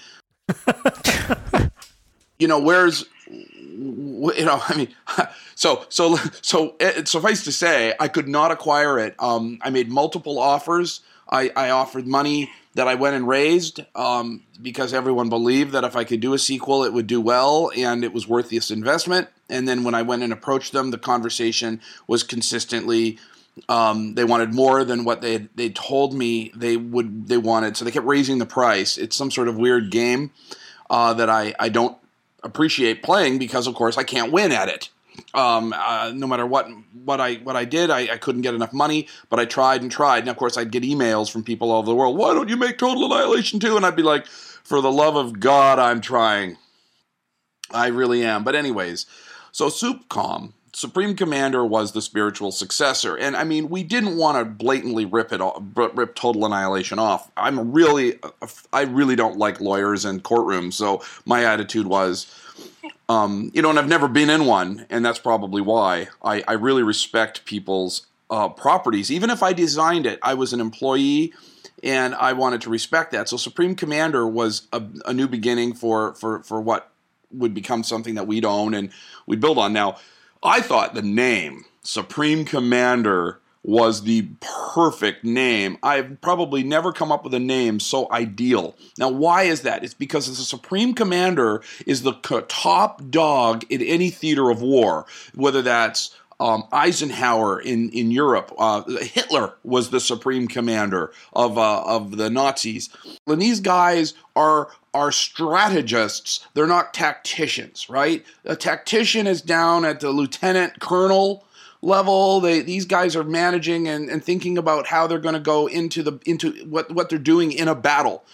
*laughs* you know, where's you know, *laughs* I mean, so so so it, suffice to say, I could not acquire it. Um, I made multiple offers. I, I offered money that I went and raised um, because everyone believed that if I could do a sequel, it would do well and it was worth this investment. And then when I went and approached them, the conversation was consistently um, they wanted more than what they they told me they would they wanted. So they kept raising the price. It's some sort of weird game uh, that I I don't appreciate playing because, of course, I can't win at it. Um, uh, no matter what what I what I did, I, I, couldn't get enough money. But I tried and tried, and of course, I'd get emails from people all over the world. Why don't you make Total Annihilation too? And I'd be like, for the love of God, I'm trying. I really am. But anyways, so SupCom Supreme Commander was the spiritual successor, and I mean, we didn't want to blatantly rip it off, rip Total Annihilation off. I'm really, I really don't like lawyers and courtrooms, so my attitude was, um, you know, and I've never been in one, and that's probably why I, I really respect people's uh, properties. Even if I designed it, I was an employee, and I wanted to respect that. So Supreme Commander was a, a new beginning for for for what would become something that we'd own and we'd build on. Now I thought the name Supreme Commander was the perfect name. I've probably never come up with a name so ideal. Now, why is that? It's because the Supreme Commander is the top dog in any theater of war, whether that's um, Eisenhower in in Europe. Uh, Hitler was the supreme commander of uh, of the Nazis. And these guys are are strategists. They're not tacticians, right? A tactician is down at the lieutenant colonel level. They, these guys are managing and, and thinking about how they're going to go into the into what what they're doing in a battle.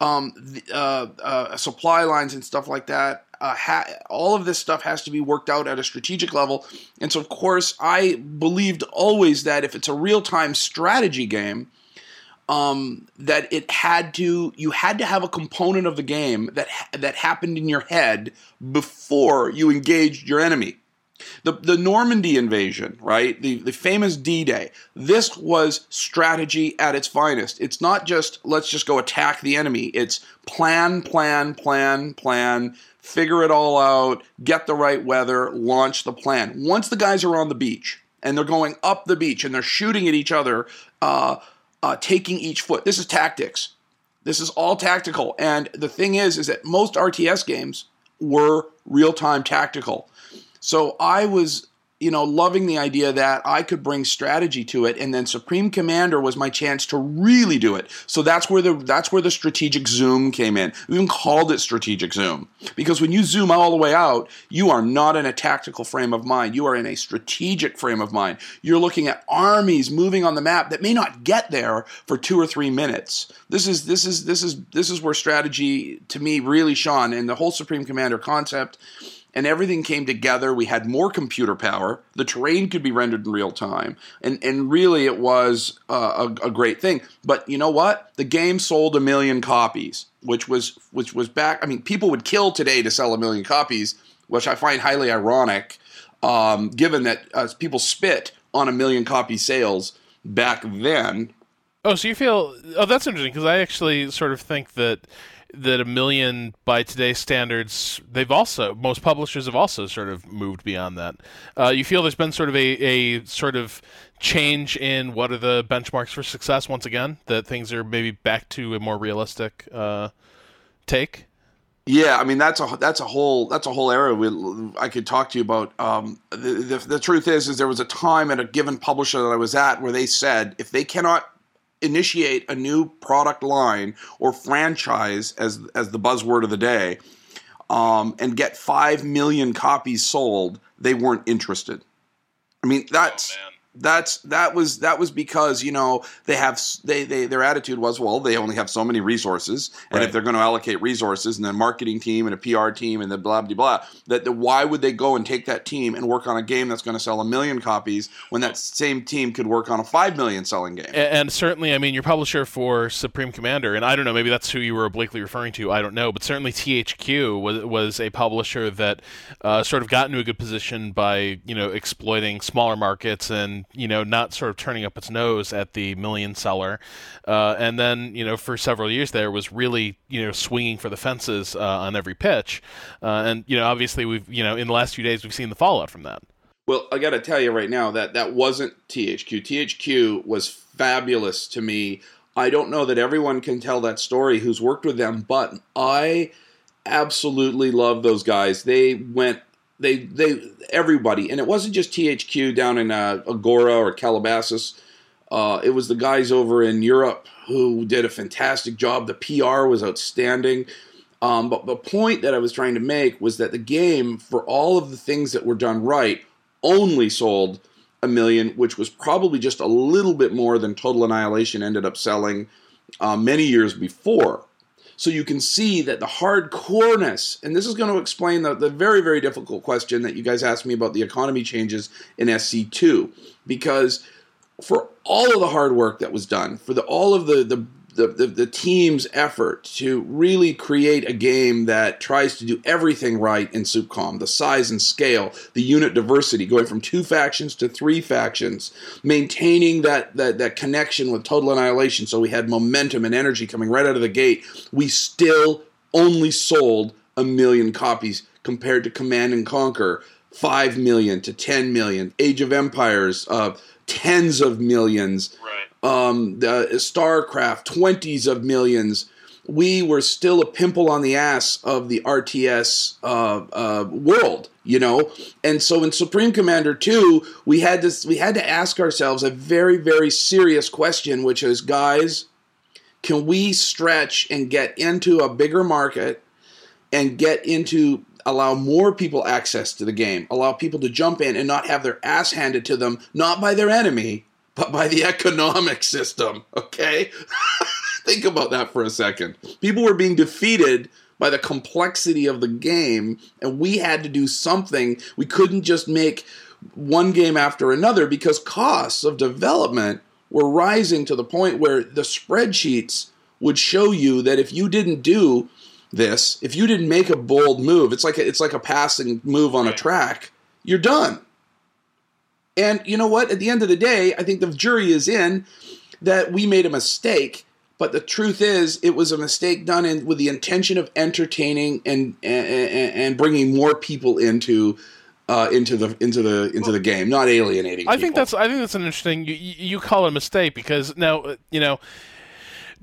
Um, the, uh, uh, supply lines and stuff like that. Uh, ha- all of this stuff has to be worked out at a strategic level. And so, of course, I believed always that if it's a real time strategy game, um, that it had to you had to have a component of the game that that happened in your head before you engaged your enemy. The, the Normandy invasion, right? The, the famous D Day. This was strategy at its finest. It's not just let's just go attack the enemy. It's plan, plan, plan, plan, figure it all out, get the right weather, launch the plan. Once the guys are on the beach and they're going up the beach and they're shooting at each other, uh, uh, taking each foot. This is tactics. This is all tactical. And the thing is, is that most RTS games were real time tactical. So I was you know, loving the idea that I could bring strategy to it, and then Supreme Commander was my chance to really do it. So that's where the that's where the strategic zoom came in. We even called it strategic zoom because when you zoom all the way out, you are not in a tactical frame of mind. You are in a strategic frame of mind. You're looking at armies moving on the map that may not get there for two or three minutes. This is this is this is this is where strategy to me really shone, and the whole Supreme Commander concept and everything came together. We had more computer power. The terrain could be rendered in real time, and and really it was uh, a, a great thing. But you know what? The game sold a million copies, which was which was back. I mean, people would kill today to sell a million copies, which I find highly ironic, um, given that uh, people spit on a million copy sales back then. Oh, so you feel? Oh, that's interesting because I actually sort of think that that a million by today's standards, they've also most publishers have also sort of moved beyond that. Uh, you feel there's been sort of a, a sort of change in what are the benchmarks for success once again that things are maybe back to a more realistic uh, take. Yeah, I mean that's a that's a whole that's a whole area we, I could talk to you about. Um, the, the, the truth is, is there was a time at a given publisher that I was at where they said if they cannot initiate a new product line or franchise as as the buzzword of the day um, and get 5 million copies sold they weren't interested. I mean that's oh, that's that was that was because you know they have they, they their attitude was well they only have so many resources and right. if they're going to allocate resources and a marketing team and a PR team and the blah blah blah that the, why would they go and take that team and work on a game that's going to sell a million copies when that same team could work on a 5 million selling game and, and certainly I mean your publisher for Supreme Commander and I don't know maybe that's who you were obliquely referring to I don't know but certainly THQ was was a publisher that uh, sort of got into a good position by you know exploiting smaller markets and you know, not sort of turning up its nose at the million seller, uh, and then you know for several years there was really you know swinging for the fences uh, on every pitch, uh, and you know obviously we've you know in the last few days we've seen the fallout from that. Well, I got to tell you right now that that wasn't THQ. THQ was fabulous to me. I don't know that everyone can tell that story who's worked with them, but I absolutely love those guys. They went they they everybody, and it wasn't just THQ down in uh, Agoura or Calabasas. Uh, it was the guys over in Europe who did a fantastic job. The PR was outstanding. Um, but the point that I was trying to make was that the game, for all of the things that were done right, only sold a million, which was probably just a little bit more than Total Annihilation ended up selling uh, many years before. So you can see that the hardcoreness, and this is going to explain the, the very, very difficult question that you guys asked me about the economy changes in SC2. Because for all of the hard work that was done, for the all of the, the the, the, the, team's effort to really create a game that tries to do everything right in SupCom the size and scale, the unit diversity, going from two factions to three factions, maintaining that, that, that connection with Total Annihilation so we had momentum and energy coming right out of the gate. We still only sold a million copies compared to Command and Conquer. 5 million to 10 million. Age of Empires, uh, tens of millions. Right um, the StarCraft, 20s of millions. We were still a pimple on the ass of the RTS uh, uh, world, you know. And so in Supreme Commander 2, we had to we had to ask ourselves a very very serious question, which is, guys, can we stretch and get into a bigger market and get into allow more people access to the game, allow people to jump in and not have their ass handed to them, not by their enemy, but by the economic system. Okay? *laughs* Think about that for a second. People were being defeated by the complexity of the game, and we had to do something. We couldn't just make one game after another because costs of development were rising to the point where the spreadsheets would show you that if you didn't do this, if you didn't make a bold move, it's like a, it's like a passing move on a track, you're done. And you know what? At the end of the day, I think the jury is in that we made a mistake. But the truth is, it was a mistake done in, with the intention of entertaining and and, and bringing more people into uh, into the into the into the game, not alienating. I think that's I think that's an interesting. You, you call it a mistake because now you know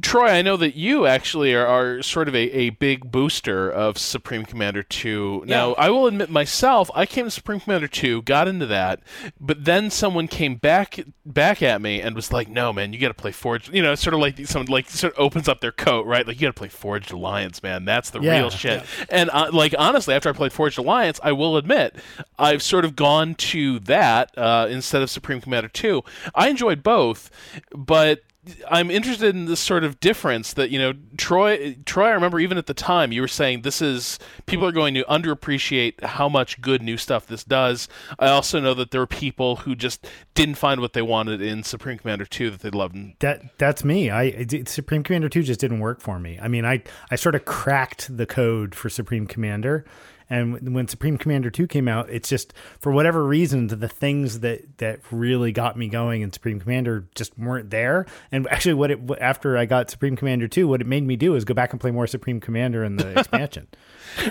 Troy, I know that you actually are, are sort of a, a big booster of Supreme Commander 2. Yeah. Now, I will admit myself, I came to Supreme Commander 2, got into that, but then someone came back back at me and was like, "No, man, you got to play Forged." You know, sort of like someone like sort of opens up their coat, right? Like you got to play Forged Alliance, man. That's the yeah, real shit. Yeah. And uh, like honestly, after I played Forged Alliance, I will admit I've sort of gone to that uh, instead of Supreme Commander 2. I enjoyed both, but I'm interested in this sort of difference that you know Troy Troy I remember even at the time you were saying this is people are going to underappreciate how much good new stuff this does. I also know that there are people who just didn't find what they wanted in Supreme Commander 2 that they loved. That that's me. I Supreme Commander 2 just didn't work for me. I mean, I I sort of cracked the code for Supreme Commander and when Supreme Commander 2 came out, it's just for whatever reason the things that that really got me going in Supreme Commander just weren't there. And actually what it after I got Supreme Commander 2, what it made me do is go back and play more Supreme Commander in the *laughs* expansion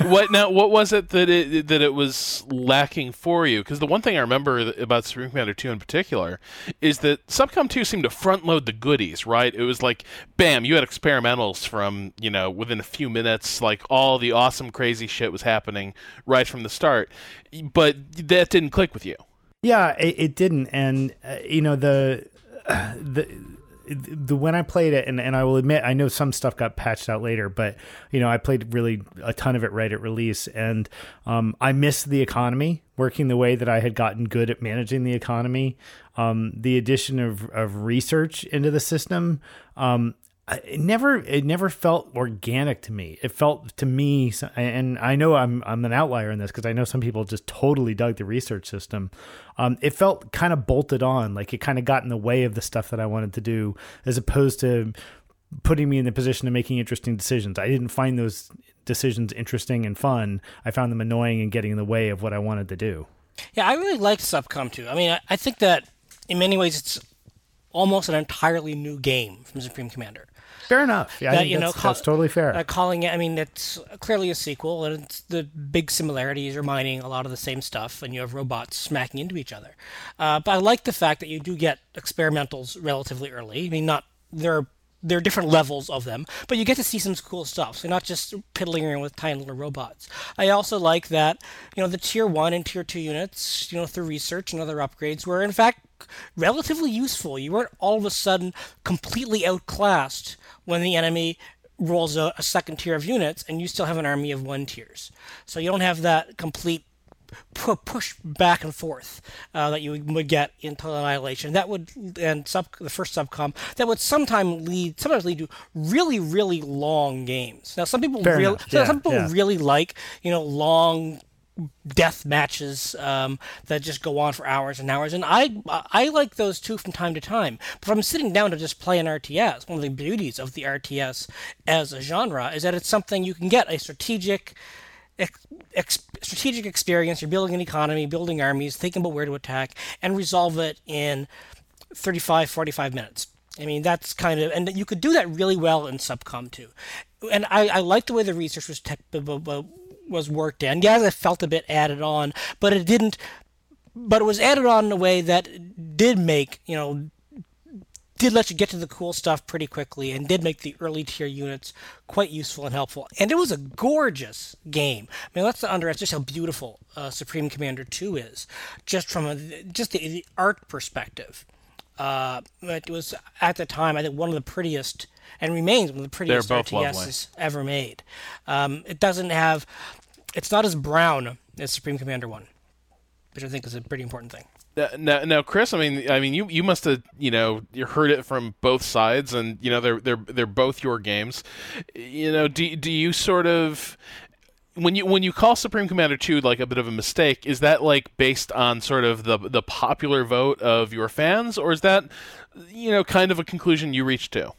what now? What was it that it that it was lacking for you? Because the one thing I remember about Supreme Commander Two in particular is that SupCom Two seemed to front load the goodies. Right? It was like, bam, you had experimentals from you know within a few minutes. Like all the awesome, crazy shit was happening right from the start. But that didn't click with you. Yeah, it, it didn't, and uh, you know the uh, *clears throat* the the when I played it, and, and I will admit, I know some stuff got patched out later, but you know, I played really a ton of it right at release, and um, I missed the economy working the way that I had gotten good at managing the economy. Um, the addition of, of research into the system, um, it never it never felt organic to me. It felt to me, and I know I'm I'm an outlier in this because I know some people just totally dug the research system. Um, it felt kind of bolted on, like it kind of got in the way of the stuff that I wanted to do, as opposed to putting me in the position of making interesting decisions. I didn't find those decisions interesting and fun. I found them annoying and getting in the way of what I wanted to do. Yeah, I really liked SupCom too. I mean, I, I think that in many ways it's almost an entirely new game from Supreme Commander. Fair enough. Yeah, that, you know, that's totally fair. Uh, calling it, I mean, it's clearly a sequel, and it's the big similarities are mining a lot of the same stuff, and you have robots smacking into each other. Uh, but I like the fact that you do get experimentals relatively early. I mean, not there there are different levels of them, but you get to see some cool stuff. So not just piddling around with tiny little robots. I also like that you know the tier one and tier two units, you know, through research and other upgrades, were in fact relatively useful. You weren't all of a sudden completely outclassed when the enemy rolls a, a second tier of units and you still have an army of one tiers. So you don't have that complete push back and forth uh, that you would get in Total Annihilation. That would and sub the first SupCom that would sometimes lead sometimes lead to really really long games. Now some people really yeah, some people yeah. really like you know long death matches um, that just go on for hours and hours, and I I like those too from time to time. But I'm sitting down to just play an RTS, one of the beauties of the RTS as a genre is that it's something you can get a strategic. Ex- strategic experience. You're building an economy, building armies, thinking about where to attack, and resolve it in 35, 45 minutes. I mean, that's kind of, and you could do that really well in SupCom too. And I, I like the way the research was tech, was worked in. Yes, it felt a bit added on, but it didn't. But it was added on in a way that did make you know did let you get to the cool stuff pretty quickly and did make the early tier units quite useful and helpful. And it was a gorgeous game. I mean, let's underestimate just how beautiful uh, Supreme Commander 2 is, just from a, just the, the art perspective. Uh, it was at the time, I think, one of the prettiest and remains one of the prettiest RTSs ever made. Um, it doesn't have, it's not as brown as Supreme Commander One, which I think is a pretty important thing. Now, now, Chris, I mean, I mean, you, you must have, you know, you heard it from both sides, and you know, they're they're they're both your games. You know, do do you sort of when you when you call Supreme Commander 2 like a bit of a mistake, is that like based on sort of the the popular vote of your fans, or is that you know kind of a conclusion you reached to?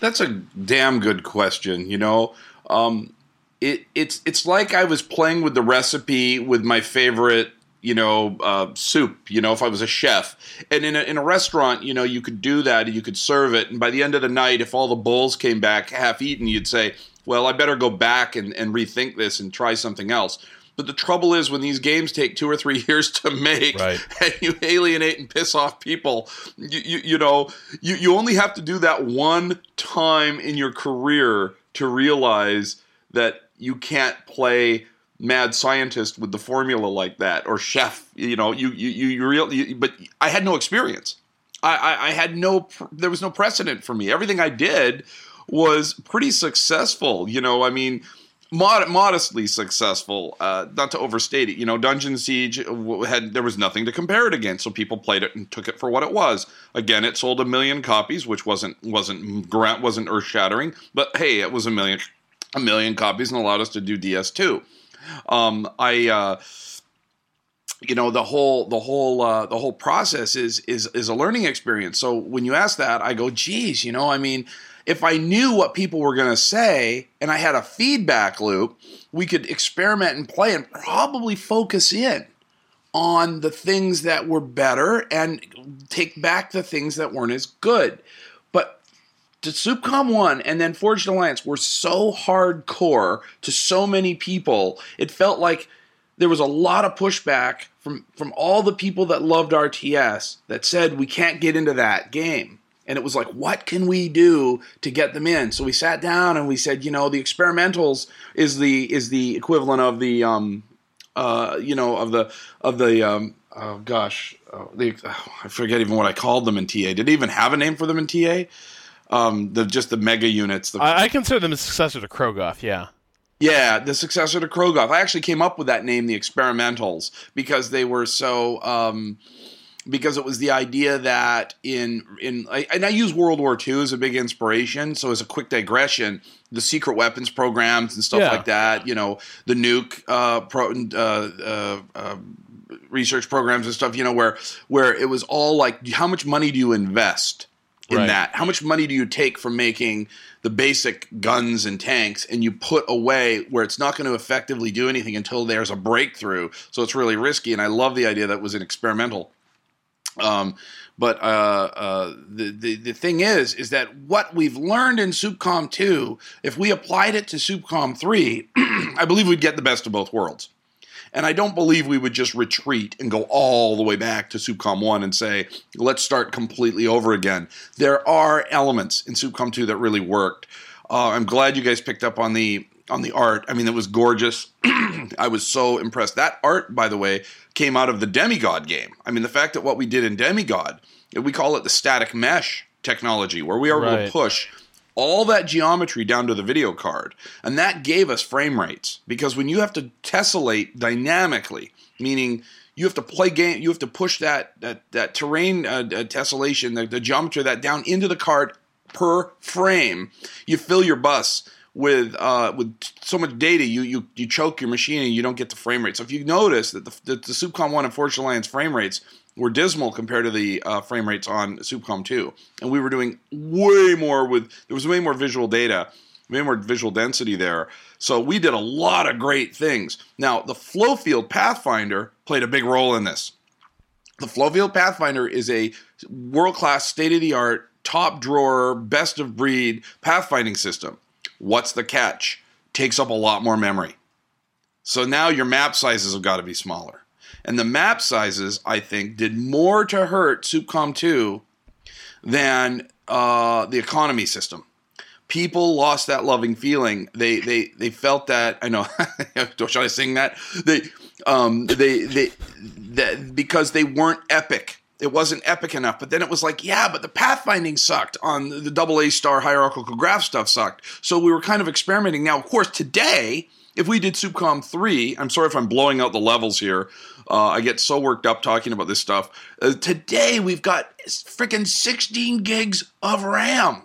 That's a damn good question. You know, um, it, it's it's like I was playing with the recipe with my favorite you know, uh, soup, you know, if I was a chef. And in a, in a restaurant, you know, you could do that you could serve it. And by the end of the night, if all the bowls came back half eaten, you'd say, well, I better go back and, and rethink this and try something else. But the trouble is when these games take two or three *laughs* years to make right. *laughs* and you alienate and piss off people, you, you, you know, you, you only have to do that one time in your career to realize that you can't play mad scientist with the formula like that or chef you know you you you, you real you, but i had no experience I, I, I had no there was no precedent for me everything i did was pretty successful you know i mean mod- modestly successful. Uh, not to overstate it, you know, Dungeon Siege had there was nothing to compare it against, so people played it and took it for what it was. Again, it sold a million copies, which wasn't wasn't grant wasn't earth shattering, but hey, it was a million a million copies and allowed us to do DS2. Um, I. Uh, you know the whole the whole uh, the whole process is is is a learning experience. So when you ask that, I go, geez, you know, I mean, if I knew what people were going to say and I had a feedback loop, we could experiment and play and probably focus in on the things that were better and take back the things that weren't as good. But to SupCom 1 and then Forged Alliance were so hardcore to so many people, it felt like there was a lot of pushback from, from all the people that loved RTS that said we can't get into that game and it was like what can we do to get them in? So we sat down and we said you know the experimentals is the is the equivalent of the um uh you know of the of the um oh gosh oh, the, oh, i forget even what i called them in ta did it even have a name for them in ta um the just the mega units the, I, I consider them a successor to krogoth yeah. Yeah, the successor to Krogoth. I actually came up with that name, the Experimentals, because they were so um, because it was the idea that in in and I use World War II as a big inspiration. So as a quick digression, the secret weapons programs and stuff yeah. like that, you know, the nuke uh, pro, uh, uh, uh, research programs and stuff, you know, where where it was all like, how much money do you invest in right. that? How much money do you take from making the basic guns and tanks and you put away where it's not going to effectively do anything until there's a breakthrough. So it's really risky. And I love the idea that it was an experimental um, but uh, uh, the, the the thing is, is that what we've learned in SupCom two, if we applied it to SupCom three, *clears throat* I believe we'd get the best of both worlds. And I don't believe we would just retreat and go all the way back to SupCom 1 and say, let's start completely over again. There are elements in SupCom 2 that really worked. Uh, I'm glad you guys picked up on the on the art. I mean, it was gorgeous. *clears throat* I was so impressed. That art, by the way, came out of the Demigod game. I mean, the fact that what we did in Demigod, we call it the static mesh technology, where we are right. able to push all that geometry down to the video card. And that gave us frame rates because when you have to tessellate dynamically, meaning you have to play game, you have to push that that that terrain uh, uh, tessellation, the, the geometry that down into the card per frame. You fill your bus with uh, with so much data, you, you you choke your machine and you don't get the frame rate. So if you notice that the, the, the one and Forged Alliance frame rates were dismal compared to the uh, frame rates on SupCom two, and we were doing way more with there was way more visual data, way more visual density there. So we did a lot of great things. Now the Flowfield Pathfinder played a big role in this. The Flowfield Pathfinder is a world class, state of the art, top drawer, best of breed pathfinding system. What's the catch? Takes up a lot more memory. So now your map sizes have got to be smaller. And the map sizes, I think, did more to hurt SupCom 2 than uh, the economy system. People lost that loving feeling. They they they felt that I know. *laughs* Should I sing that? They um they they that because they weren't epic it wasn't epic enough. But then it was like, yeah, but the pathfinding sucked on the double A star hierarchical graph stuff sucked. So we were kind of experimenting. Now, of course, today, if we did SupCom 3, I'm sorry if I'm blowing out the levels here. Uh, I get so worked up talking about this stuff. Uh, today, we've got freaking 16 gigs of RAM.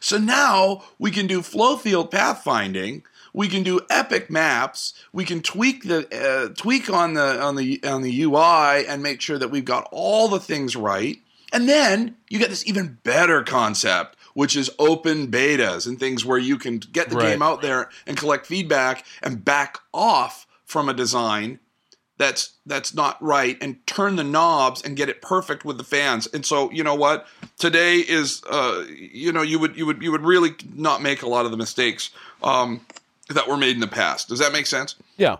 So now we can do flow field pathfinding we can do epic maps. We can tweak the uh, tweak on the on the on the UI and make sure that we've got all the things right. And then you get this even better concept, which is open betas and things where you can get the right. game out there and collect feedback and back off from a design that's that's not right and turn the knobs and get it perfect with the fans. And so, you know what? Today is uh you know, you would you would you would really not make a lot of the mistakes. Um that were made in the past. Does that make sense? Yeah.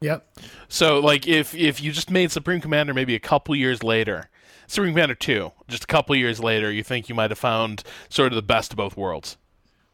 Yep. So like if if you just made Supreme Commander maybe a couple years later, Supreme Commander 2, just a couple years later, you think you might have found sort of the best of both worlds.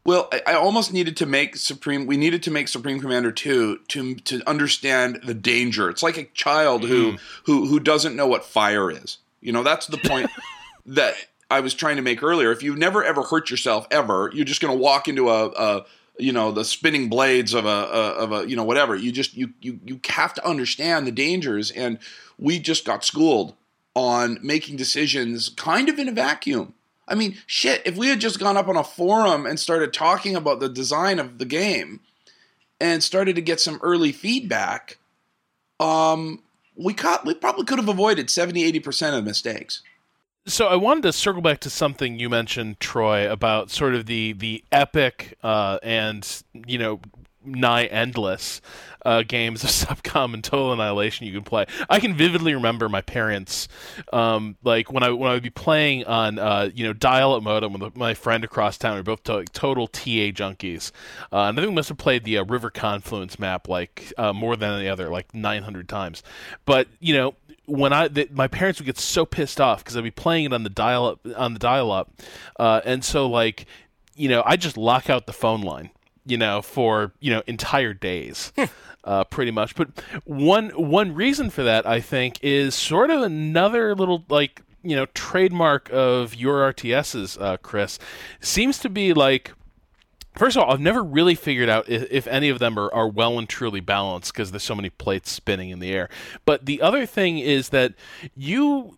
Well, I, I almost needed to make Supreme. We needed to make Supreme Commander two to to understand the danger. It's like a child who mm. who who doesn't know what fire is. You know, that's the point *laughs* that I was trying to make earlier. If you've never ever hurt yourself ever, you're just going to walk into a, a you know the spinning blades of a, of a you know whatever. You just you you you have to understand the dangers. And we just got schooled on making decisions kind of in a vacuum. I mean shit if we had just gone up on a forum and started talking about the design of the game and started to get some early feedback um we caught, we probably could have avoided 70 80% of the mistakes so I wanted to circle back to something you mentioned, Troy, about sort of the the epic uh, and you know nigh endless uh, games of *laughs* SupCom and Total Annihilation you can play. I can vividly remember my parents, um, like when I when I would be playing on uh, you know dial-up modem with my friend across town. We are both to- total TA junkies, uh, and I think we must have played the uh, River Confluence map like uh, more than the other, like 900 times. But you know when I the, my parents would get so pissed off because I'd be playing it on the dial up on the dial up, uh, and so like you know I just lock out the phone line you know for you know entire days. Hmm. uh, pretty much, but one one reason for that I think is sort of another little like you know trademark of your RTSs, uh, Chris, seems to be like First of all, I've never really figured out if, if any of them are, are well and truly balanced because there's so many plates spinning in the air. But the other thing is that you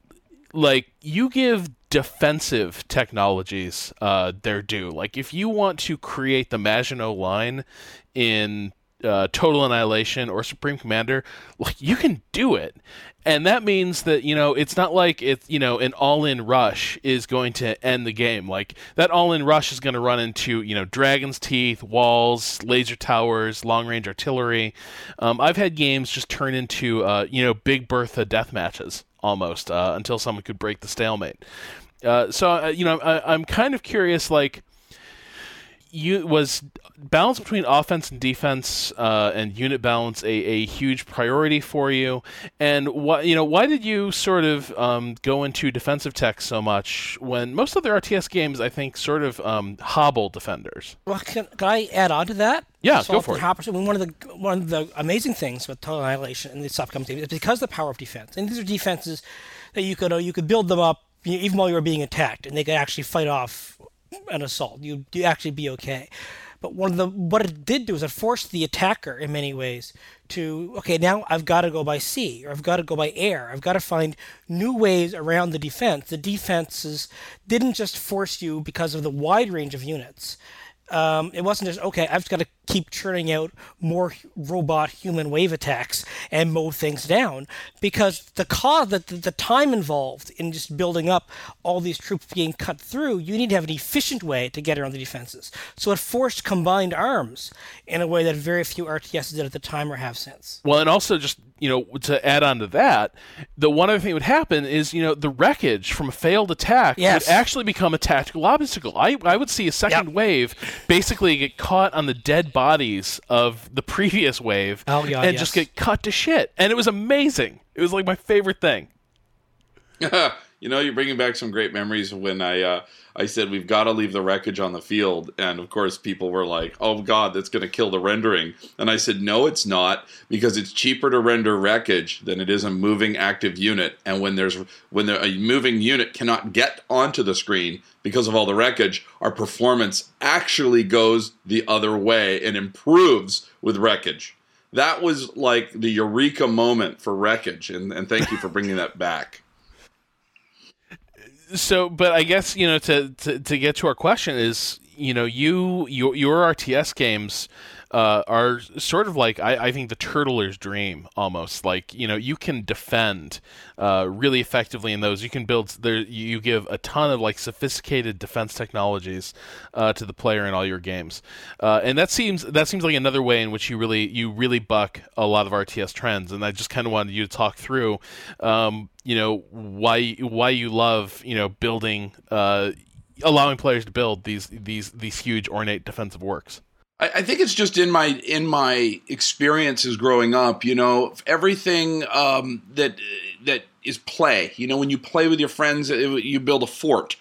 like you give defensive technologies uh, their due. Like if you want to create the Maginot line in uh, Total Annihilation or Supreme Commander, like you can do it. And that means that you know it's not like it's you know an all-in rush is going to end the game. Like that all-in rush is going to run into you know dragon's teeth walls laser towers long-range artillery. Um, i've had games just turn into uh, you know big bertha death matches almost uh, until someone could break the stalemate. Uh, so uh, you know I, i'm kind of curious like you was balance between offense and defense uh, and unit balance a, a huge priority for you? And what you know why did you sort of um, go into defensive tech so much when most of the rts games i think sort of um, hobble defenders? Well can, can, i add on to that? Yeah so go for it. I mean, one of the one of the amazing things with total annihilation and the upcoming game is because the power of defense. And these are defenses that you could uh, you could build them up even while you were being attacked and they could actually fight off an assault. You you actually be okay. But one of the what it did do is it forced the attacker in many ways to okay now I've got to go by sea or I've got to go by air. I've got to find new ways around the defense. The defenses didn't just force you because of the wide range of units. Um, it wasn't just okay. I've got to keep churning out more robot human wave attacks and mow things down because the cost the, the, time involved in just building up all these troops being cut through you need to have an efficient way to get around the defenses so it forced combined arms in a way that very few rts did at the time or have since well and also just you know to add on to that the one other thing that would happen is you know the wreckage from a failed attack yes. would actually become a tactical obstacle i, I would see a second yep. wave basically get caught on the dead bodies of the previous wave oh, yeah, and yes. just get cut to shit. And it was amazing. It was like my favorite thing. *laughs* you know, you're bringing back some great memories when I uh, I said we've got to leave the wreckage on the field, and of course people were like, "Oh God, that's going to kill the rendering." And I said, "No, it's not, because it's cheaper to render wreckage than it is a moving active unit. And when there's when there, a moving unit cannot get onto the screen because of all the wreckage, our performance actually goes the other way and improves with wreckage." That was like the eureka moment for wreckage, and, and thank you for bringing that back so but i guess you know to, to to get to our question is you know you your, your rts games uh, are sort of like I, I think the turtler's dream almost. Like you know you can defend uh, really effectively in those. You can build there you give a ton of like sophisticated defense technologies uh, to the player in all your games. Uh, and that seems that seems like another way in which you really you really buck a lot of RTS trends. And I just kind of wanted you to talk through um, you know why why you love you know building uh, allowing players to build these these these huge ornate defensive works I, I think it's just in my in my experiences growing up. You know, everything um, that that is play. You know, when you play with your friends, you build a fort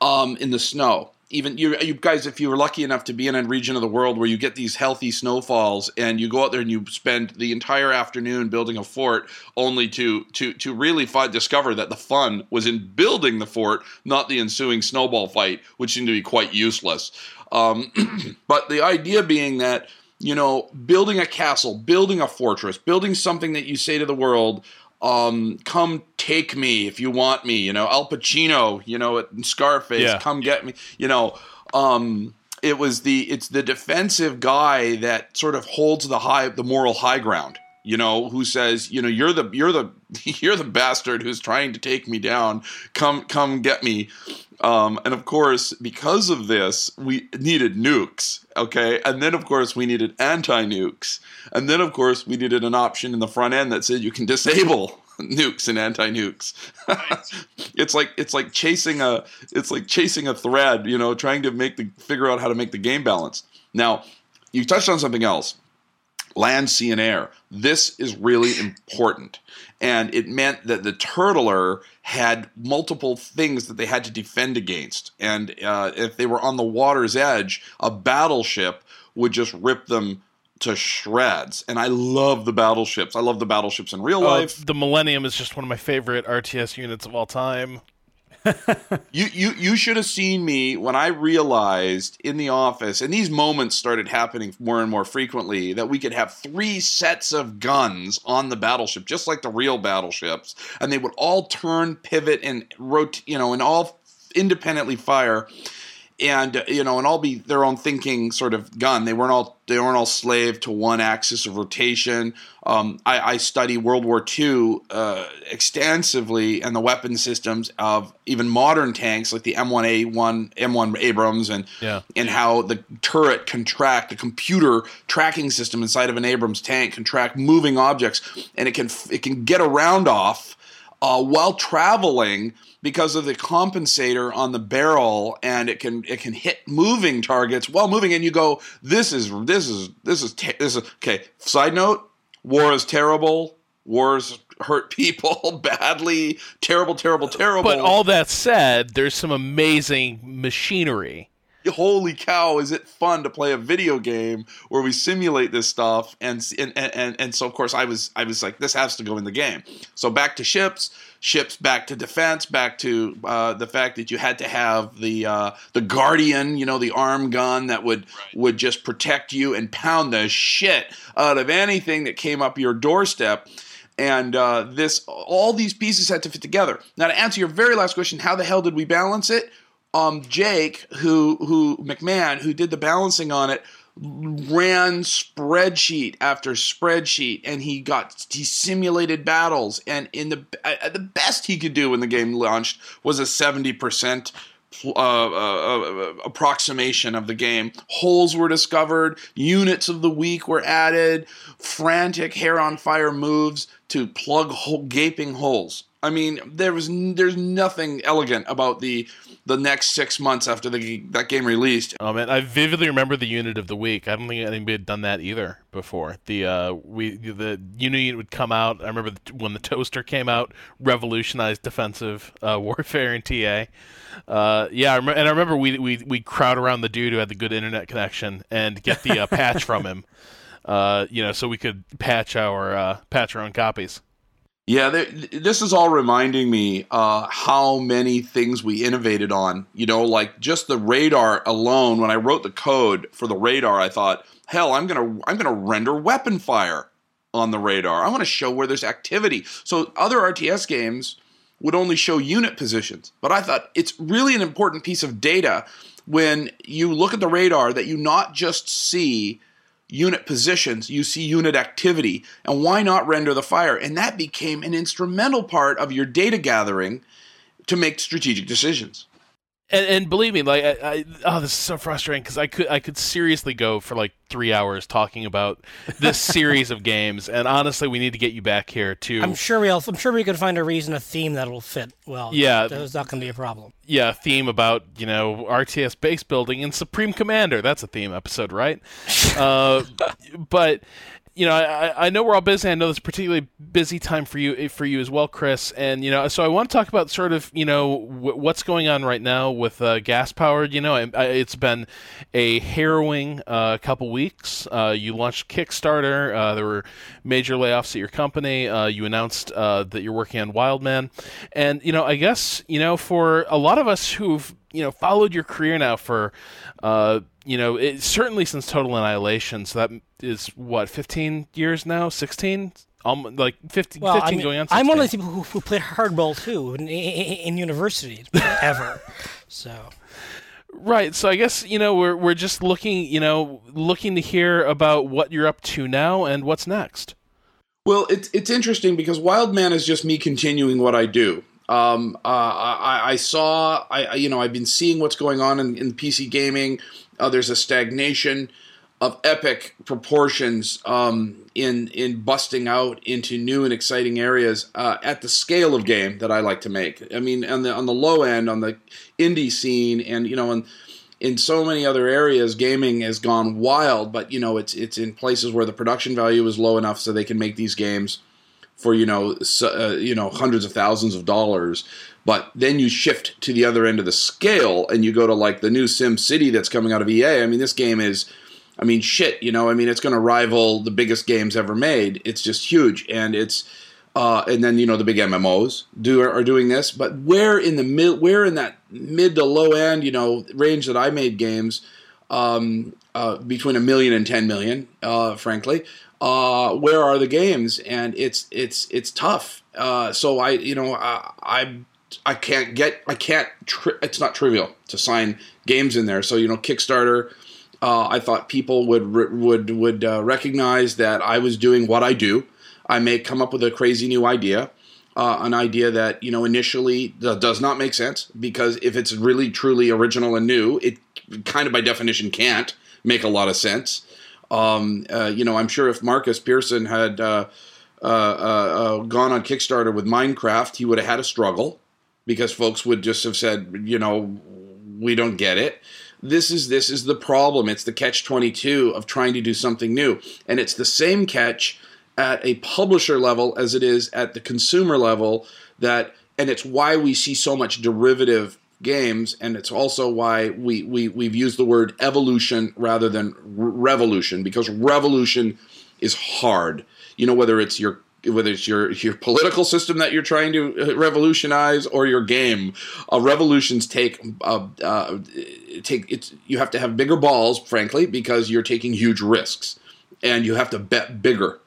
um, in the snow. even you, you guys, if you were lucky enough to be in a region of the world where you get these healthy snowfalls, and you go out there and you spend the entire afternoon building a fort, only to to to really find, discover that the fun was in building the fort, not the ensuing snowball fight, which seemed to be quite useless. Um, *clears throat* but the idea being that you know, building a castle, building a fortress, building something that you say to the world, um, come take me if you want me. You know, Al Pacino, you know, at Scarface, yeah. come get me. You know, um, it was the it's the defensive guy that sort of holds the high the moral high ground. You know, who says, you know, you're the you're the *laughs* you're the bastard who's trying to take me down. Come come get me. Um, and of course, because of this, we needed nukes. Okay, and then of course we needed anti-nukes, and then of course we needed an option in the front end that said you can disable *laughs* nukes and anti-nukes. *laughs* it's like it's like chasing a it's like chasing a thread, you know, trying to make the figure out how to make the game balance. Now, you touched on something else land, sea, and air. This is really important. And it meant that the turtler had multiple things that they had to defend against. And uh, if they were on the water's edge, a battleship would just rip them to shreds. And I love the battleships. I love the battleships in real uh, life. The Millennium is just one of my favorite RTS units of all time *laughs* you you you should have seen me when I realized in the office, and these moments started happening more and more frequently, that we could have three sets of guns on the battleship, just like the real battleships, and they would all turn, pivot, and rotate, you know, and all independently fire and you know, and all be their own thinking sort of gun. They weren't all they weren't all slave to one axis of rotation. Um, I, I, study World War II uh, extensively and the weapon systems of even modern tanks like the M1A1 M1 Abrams and yeah. and how the turret can track the computer tracking system inside of an Abrams tank can track moving objects and it can it can get around off uh, while traveling because of the compensator on the barrel and it can it can hit moving targets while moving and you go this is this is this is this is okay side note war is terrible. Wars hurt people *laughs* badly. Terrible terrible terrible. But all that said there's some amazing machinery holy cow is it fun to play a video game where we simulate this stuff and and and, and so of course i was i was like this has to go in the game so back to ships ships back to defense, back to uh, the fact that you had to have the uh, the guardian, you know, the arm gun that would right. would just protect you and pound the shit out of anything that came up your doorstep. And uh, this, all these pieces had to fit together. Now, to answer your very last question, how the hell did we balance it? Um, Jake, who who McMahon, who did the balancing on it, ran spreadsheet after spreadsheet and he got he simulated battles and in the uh, the best he could do when the game launched was a 70% uh, uh, uh, approximation of the game. Holes were discovered, units of the week were added, frantic hair on fire moves to plug hole, gaping holes. I mean, there was there's nothing elegant about the the next six months after the that game released. Oh man, I vividly remember the unit of the week. I don't think anybody had done that either before. The uh, we the unit would come out. I remember when the toaster came out, revolutionized defensive uh, *laughs* warfare in TA. Uh, yeah, and I remember we we we crowd around the dude who had the good internet connection and get the uh, patch from *laughs* him. Uh, you know, so we could patch our uh, patch our own copies. Yeah, this is all reminding me uh, how many things we innovated on. You know, like just the radar alone. When I wrote the code for the radar, I thought, hell, I'm gonna I'm gonna render weapon fire on the radar. I want to show where there's activity. So other RTS games would only show unit positions, but I thought it's really an important piece of data when you look at the radar that you not just see unit positions, you see unit activity, and why not render the fire? And that became an instrumental part of your data gathering to make strategic decisions and, and believe me, like I, I, oh, this is so frustrating because I could I could seriously go for like three hours talking about this *laughs* series of games, and honestly, we need to get you back here too. I'm sure we I'm sure we could find a reason, a theme that'll fit well. Yeah, that's not going to be a problem. Yeah, a theme about you know RTS base building and Supreme Commander. That's a theme episode, right? *laughs* uh, but you know, I, I know we're all busy. I know a particularly busy time for you for you as well, Chris. And you know, so I want to talk about sort of you know w- what's going on right now with uh, gas powered. You know, it's been a harrowing uh, couple weeks. Uh, you launched Kickstarter. Uh, there were major layoffs at your company. Uh, you announced uh, that you're working on Wildman, and you know, I guess you know for a lot of us who've you know followed your career now for you know, it, certainly since Total Annihilation. So that is what, 15 years now? 16? Um, like 15, well, 15 I mean, going on. 16. I'm one of those people who, who played hardball too in, in, in university *laughs* ever. so. Right. So I guess you know we're we're just looking you know looking to hear about what you're up to now and what's next. Well, it's it's interesting because Wildman is just me continuing what I do. Um, uh, I, I, saw, I you know, I've been seeing what's going on in, in PC gaming. Uh, there's a stagnation of epic proportions um, in in busting out into new and exciting areas uh, at the scale of game that I like to make. I mean, on the on the low end, on the indie scene, and you know, in in so many other areas, gaming has gone wild. But you know, it's it's in places where the production value is low enough so they can make these games for you know so, uh, you know hundreds of thousands of dollars but then you shift to the other end of the scale and you go to like the new Sim City that's coming out of EA. I mean, this game is, I mean, shit. You know, I mean, it's going to rival the biggest games ever made. It's just huge, and it's. Uh, and then you know the big MMOs do are doing this, but where in the mid, where in that mid to low end, you know, range that I made games, um, uh, between a million and ten million, uh, frankly, uh, where are the games? And it's it's it's tough. Uh, so I, you know, I, I I can't get I can't tri- it's not trivial to sign games in there. So you know Kickstarter. Uh, I thought people would would would uh, recognize that I was doing what I do. I may come up with a crazy new idea, uh, an idea that you know initially does not make sense because if it's really truly original and new, it kind of by definition can't make a lot of sense. Um, uh, you know, I'm sure if Markus Persson had uh, uh, gone on Kickstarter with Minecraft, he would have had a struggle because folks would just have said, you know, we don't get it. This is this is the problem. It's the catch 22 of trying to do something new. And it's the same catch at a publisher level as it is at the consumer level that and it's why we see so much derivative games and it's also why we, we we've used the word evolution rather than revolution because revolution is hard you know whether it's your whether it's your your political system that you're trying to uh, revolutionize or your game. Uh, revolutions take uh, uh, take it's you have to have bigger balls, frankly, because you're taking huge risks, and you have to bet bigger.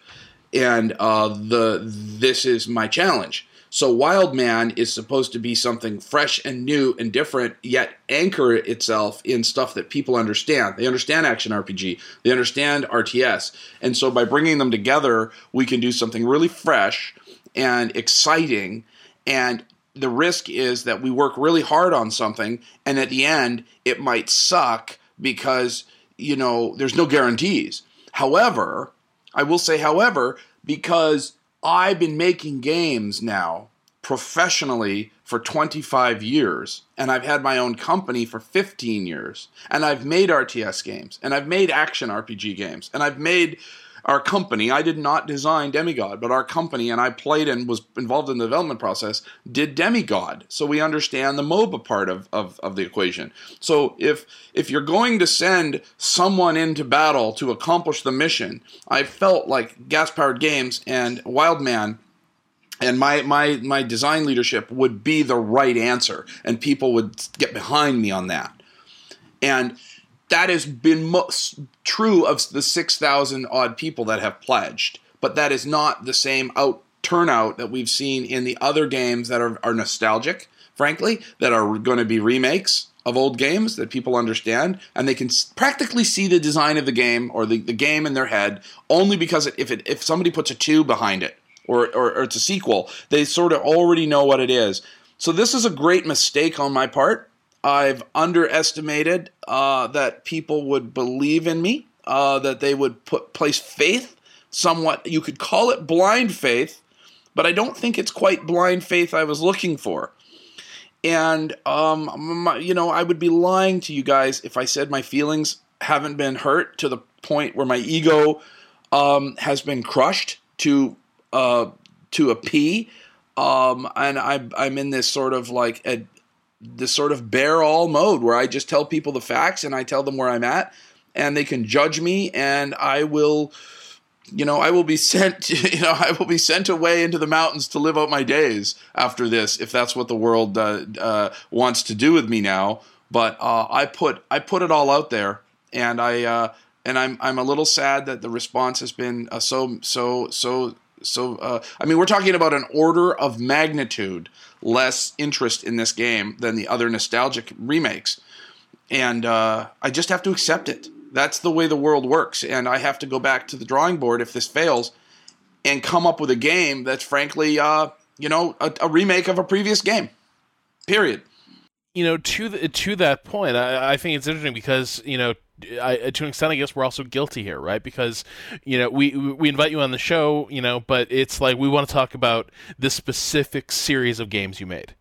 And uh, the this is my challenge. So Wildman is supposed to be something fresh and new and different, yet anchor itself in stuff that people understand. They understand action RPG, they understand RTS. And so by bringing them together, we can do something really fresh and exciting. And the risk is that we work really hard on something, and at the end, it might suck because, you know, there's no guarantees. However, I will say, however, because I've been making games now professionally for 25 years, and I've had my own company for 15 years, and I've made RTS games, and I've made action RPG games, and I've made our company, I did not design Demigod, but our company, and I played and was involved in the development process, did Demigod. So we understand the MOBA part of, of, of the equation. So if if you're going to send someone into battle to accomplish the mission, I felt like Gas Powered Games and Wildman and my my my design leadership would be the right answer and people would get behind me on that and that has been most true of the 6,000 odd people that have pledged, but that is not the same out turnout that we've seen in the other games that are, are nostalgic, frankly, that are going to be remakes of old games that people understand and they can practically see the design of the game or the, the game in their head only because if it, if somebody puts a 2 behind it or, or, or it's a sequel, they sort of already know what it is. So this is a great mistake on my part I've underestimated uh, that people would believe in me, uh, that they would put place faith. Somewhat, you could call it blind faith, but I don't think it's quite blind faith I was looking for. And um, my, you know, I would be lying to you guys if I said my feelings haven't been hurt to the point where my ego um, has been crushed to uh, to a P, um, and I'm I'm in this sort of like a this sort of bear all mode where I just tell people the facts and I tell them where I'm at, and they can judge me, and I will you know, I will be *laughs* sent, you know, I will be sent away into the mountains to live out my days after this, if that's what the world uh, uh, wants to do with me now. But uh, I put I put it all out there, and I uh, and I'm I'm a little sad that the response has been uh, so so so so. Uh, I mean, we're talking about an order of magnitude less interest in this game than the other nostalgic remakes, and I just have to accept it that's the way the world works. And I have to go back to the drawing board if this fails and come up with a game that's frankly, uh, you know, a, a, remake of a previous game. Period. You know, to the, to that point, I, I think it's interesting because you know I, to an extent, I guess we're also guilty here, right? Because you know we we invite you on the show, you know, but it's like we want to talk about this specific series of games you made,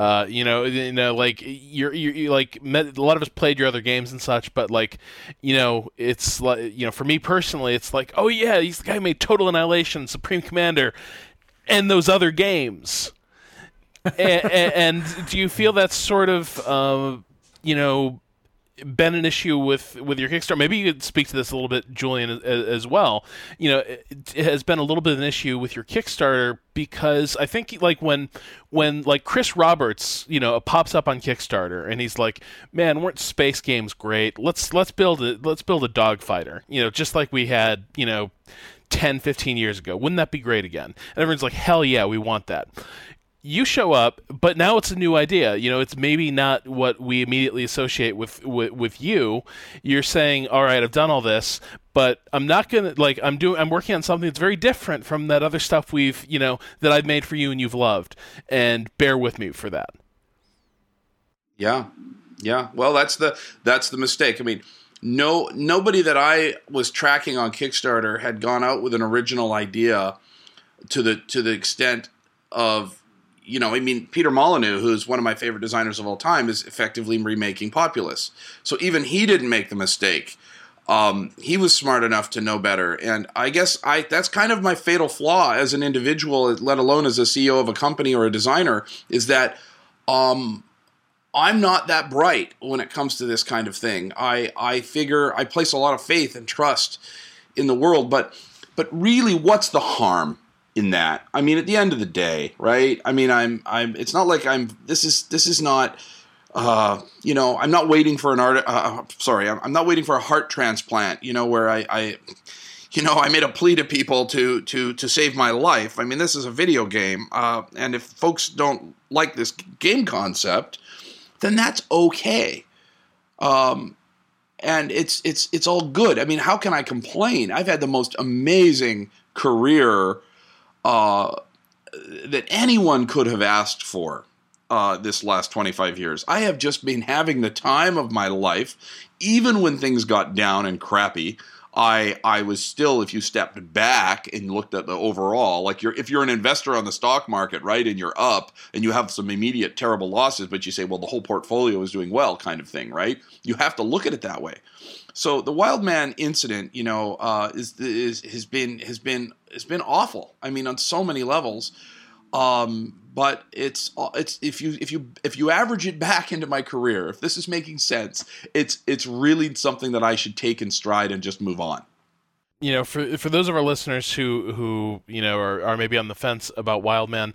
uh, you know, you know, like you're, you're, you're like met, a lot of us played your other games and such, but like, you know, it's like you know, for me personally, it's like, oh yeah, he's the guy who made Total Annihilation, Supreme Commander, and those other games. and, and, do you feel that's sort of, um, you know, been an issue with with your Kickstarter. Maybe you could speak to this a little bit, Julian, as, as well. You know, it, it, has been a little bit of an issue with your Kickstarter because I think like when when like Chris Roberts, you know, pops up on Kickstarter and he's like, "Man, weren't space games great? Let's let's build a let's build a dogfighter." You know, just like we had, you know. 10, 15 years ago. Wouldn't that be great again? And everyone's like, hell yeah, we want that you show up, but now it's a new idea. You know, it's maybe not what we immediately associate with, with with, you. You're saying, "All right, I've done all this, but I'm not gonna like I'm doing. I'm working on something that's very different from that other stuff we've you know that I've made for you and you've loved, and bear with me for that." Yeah, yeah. Well, that's the that's the mistake. I mean, no nobody that I was tracking on Kickstarter had gone out with an original idea to the to the extent of you know, I mean, Peter Molyneux, who's one of my favorite designers of all time, is effectively remaking Populous. So even he didn't make the mistake. Um, he was smart enough to know better, and I guess I that's kind of my fatal flaw as an individual, let alone as a CEO of a company or a designer, is that um, I'm not that bright when it comes to this kind of thing. I I figure I place a lot of faith and trust in the world, but but really, what's the harm? In that. I mean, at the end of the day, right? I mean, I'm I'm. It's not like I'm. This is this is not. Uh, you know, I'm not waiting for an art. Uh, uh, sorry, I'm, I'm not waiting for a heart transplant. You know, where I, I, you know, I made a plea to people to to to save my life. I mean, this is a video game, uh, and if folks don't like this game concept, then that's okay. Um, and it's it's it's all good. I mean, how can I complain? I've had the most amazing career uh, that anyone could have asked for uh, this last 25 years. I have just been having the time of my life, even when things got down and crappy. I I was still, if you stepped back and looked at the overall, like you're if you're an investor on the stock market, right, and you're up and you have some immediate terrible losses, but you say, well, the whole portfolio is doing well, kind of thing, right? You have to look at it that way. So the Wildman incident, you know, uh, is, is has been has been has been awful. I mean, on so many levels. Um, but it's uh, it's if you if you if you average it back into my career, if this is making sense, it's it's really something that I should take in stride and just move on you know, for for those of our listeners who who you know are, are maybe on the fence about Wildman,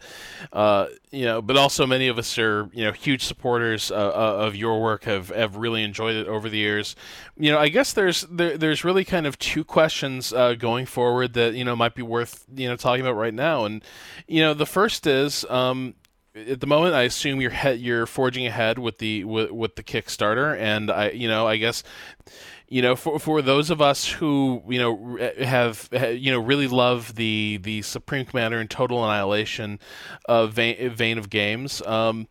uh, you know, but also many of us are you know huge supporters uh, uh, of your work, have have really enjoyed it over the years. You know, I guess there's there, there's really kind of two questions uh, going forward that you know might be worth you know talking about right now, and you know the first is. Um, at the moment, I assume you're he- you're forging ahead with the with, with the Kickstarter, and I you know I guess you know, for for those of us who you know have you know really love the the Supreme Commander and Total Annihilation uh, vein, vein of games. Um,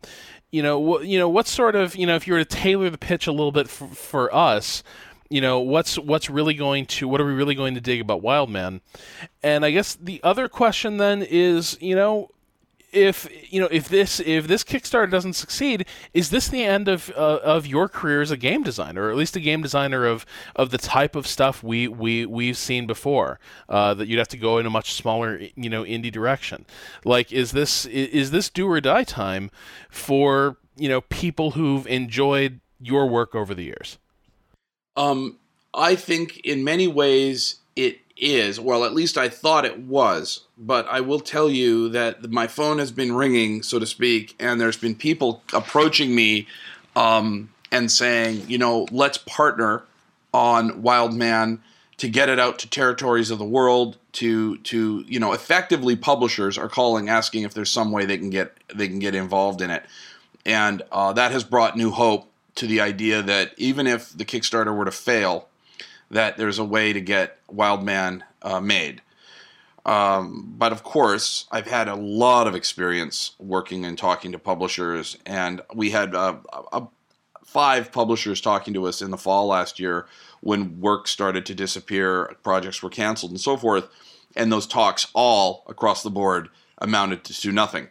you know, what you know, what sort of you know, if you were to tailor the pitch a little bit for, for us, you know, what's what's really going to what are we really going to dig about Wildman? And I guess the other question then is, you know, if you know if this if this Kickstarter doesn't succeed, is this the end of uh, of your career as a game designer, or at least a game designer of of the type of stuff we we we've seen before? Uh, that you'd have to go in a much smaller you know indie direction. Like, is this is this do or die time for you know people who've enjoyed your work over the years? Um, I think in many ways it is. Well, at least I thought it was. But I will tell you that my phone has been ringing, so to speak, and there's been people approaching me um, and saying, you know, let's partner on Wildman to get it out to territories of the world. To to you know, effectively, publishers are calling, asking if there's some way they can get they can get involved in it, and uh, that has brought new hope to the idea that even if the Kickstarter were to fail, that there's a way to get Wildman uh, made. Um, but of course, I've had a lot of experience working and talking to publishers, and we had uh, five publishers talking to us in the fall last year when work started to disappear, projects were canceled, and so forth. And those talks all across the board amounted to nothing.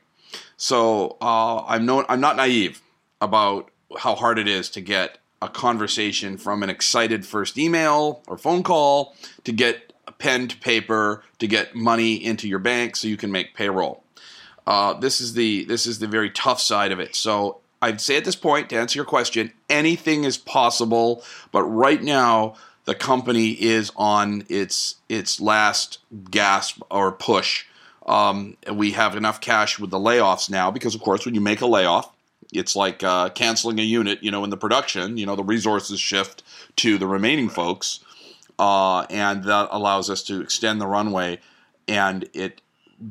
So uh, I'm no, I'm not naive about how hard it is to get a conversation from an excited first email or phone call to get pen to paper to get money into your bank so you can make payroll. Uh, this is the this is the very tough side of it. So I'd say at this point to answer your question, anything is possible, but right now the company is on its its last gasp or push. Um, we have enough cash with the layoffs now because, of course, when you make a layoff, it's like uh, canceling a unit. You know, in the production, you know, the resources shift to the remaining right. folks, uh, and that allows us to extend the runway. And it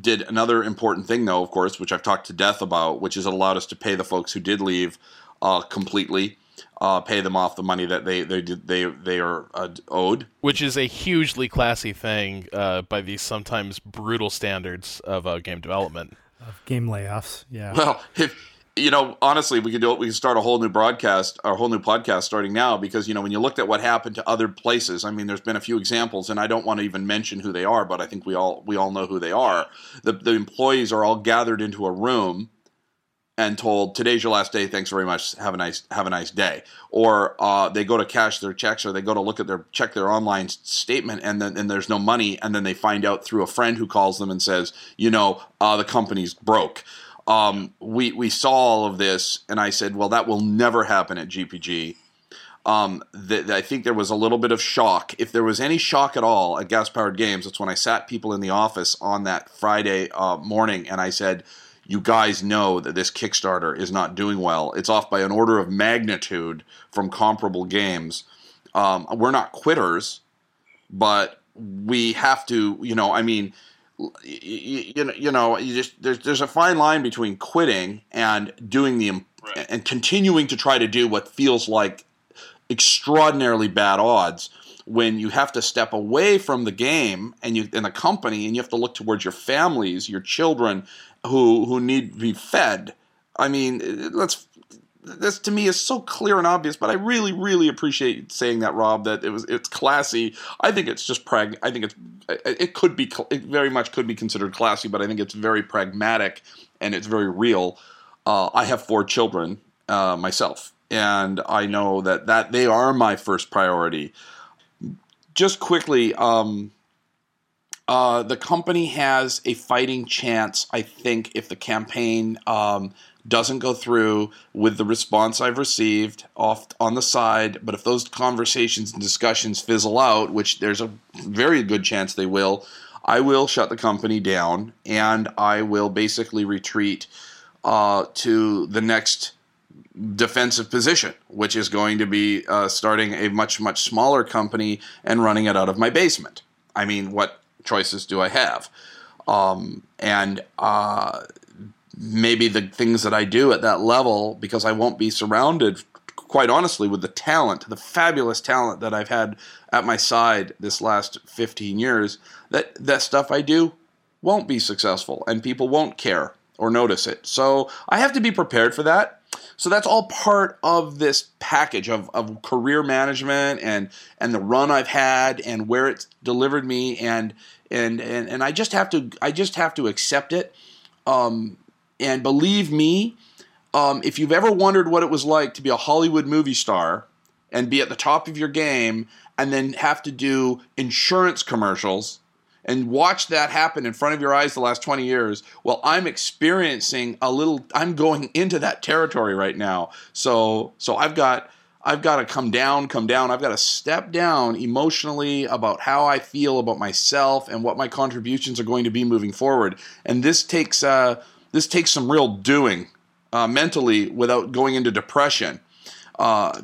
did another important thing, though, of course, which I've talked to death about, which is it allowed us to pay the folks who did leave uh, completely. Uh, pay them off the money that they they did they they are uh, owed, which is a hugely classy thing uh, by these sometimes brutal standards of uh, game development of game layoffs. Yeah. Well, if you know, honestly, we could do it. We could start a whole new broadcast, a whole new podcast starting now, because you know, when you looked at what happened to other places, I mean, there's been a few examples, and I don't want to even mention who they are, but I think we all we all know who they are. The the employees are all gathered into a room and told, "Today's your last day. Thanks very much. Have a nice have a nice day." Or uh, they go to cash their checks, or they go to look at their check their online statement, and then and there's no money, and then they find out through a friend who calls them and says, "You know, uh, the company's broke." Um, we we saw all of this, and I said, "Well, that will never happen at GPG." Um, th- I think there was a little bit of shock. If there was any shock at all at Gas Powered Games, it's when I sat people in the office on that Friday uh, morning, and I said, "You guys know that this Kickstarter is not doing well. It's off by an order of magnitude from comparable games. Um, we're not quitters, but we have to. You know, I mean." You, you know, you know, you just there's there's a fine line between quitting and doing the right. and continuing to try to do what feels like extraordinarily bad odds when you have to step away from the game and you in the company and you have to look towards your families, your children who who need to be fed. I mean, let's this to me is so clear and obvious, but I really, really appreciate saying that, Rob. That it was it's classy. I think it's just prag. I think it's it could be it very much could be considered classy, but I think it's very pragmatic and it's very real. Uh, I have four children uh, myself, and I know that that they are my first priority. Just quickly, um, uh, the company has a fighting chance, I think, if the campaign um, doesn't go through with the response I've received off on the side. But if those conversations and discussions fizzle out, which there's a very good chance they will, I will shut the company down and I will basically retreat uh, to the next defensive position, which is going to be uh, starting a much, much smaller company and running it out of my basement. I mean, what choices do I have? Um, and uh, maybe the things that I do at that level because I won't be surrounded quite honestly with the talent, the fabulous talent that I've had at my side this last 15 years that that stuff I do won't be successful and people won't care or notice it. So I have to be prepared for that. So that's all part of this package of, of career management and and the run I've had and where it's delivered me and and and, and I just have to I just have to accept it. Um, and believe me, um, if you've ever wondered what it was like to be a Hollywood movie star and be at the top of your game and then have to do insurance commercials and watch that happen in front of your eyes the last 20 years well i'm experiencing a little i'm going into that territory right now. So so i've got i've got to come down come down. I've got to step down emotionally about how i feel about myself and what my contributions are going to be moving forward. And this takes uh this takes some real doing uh, mentally without going into depression uh,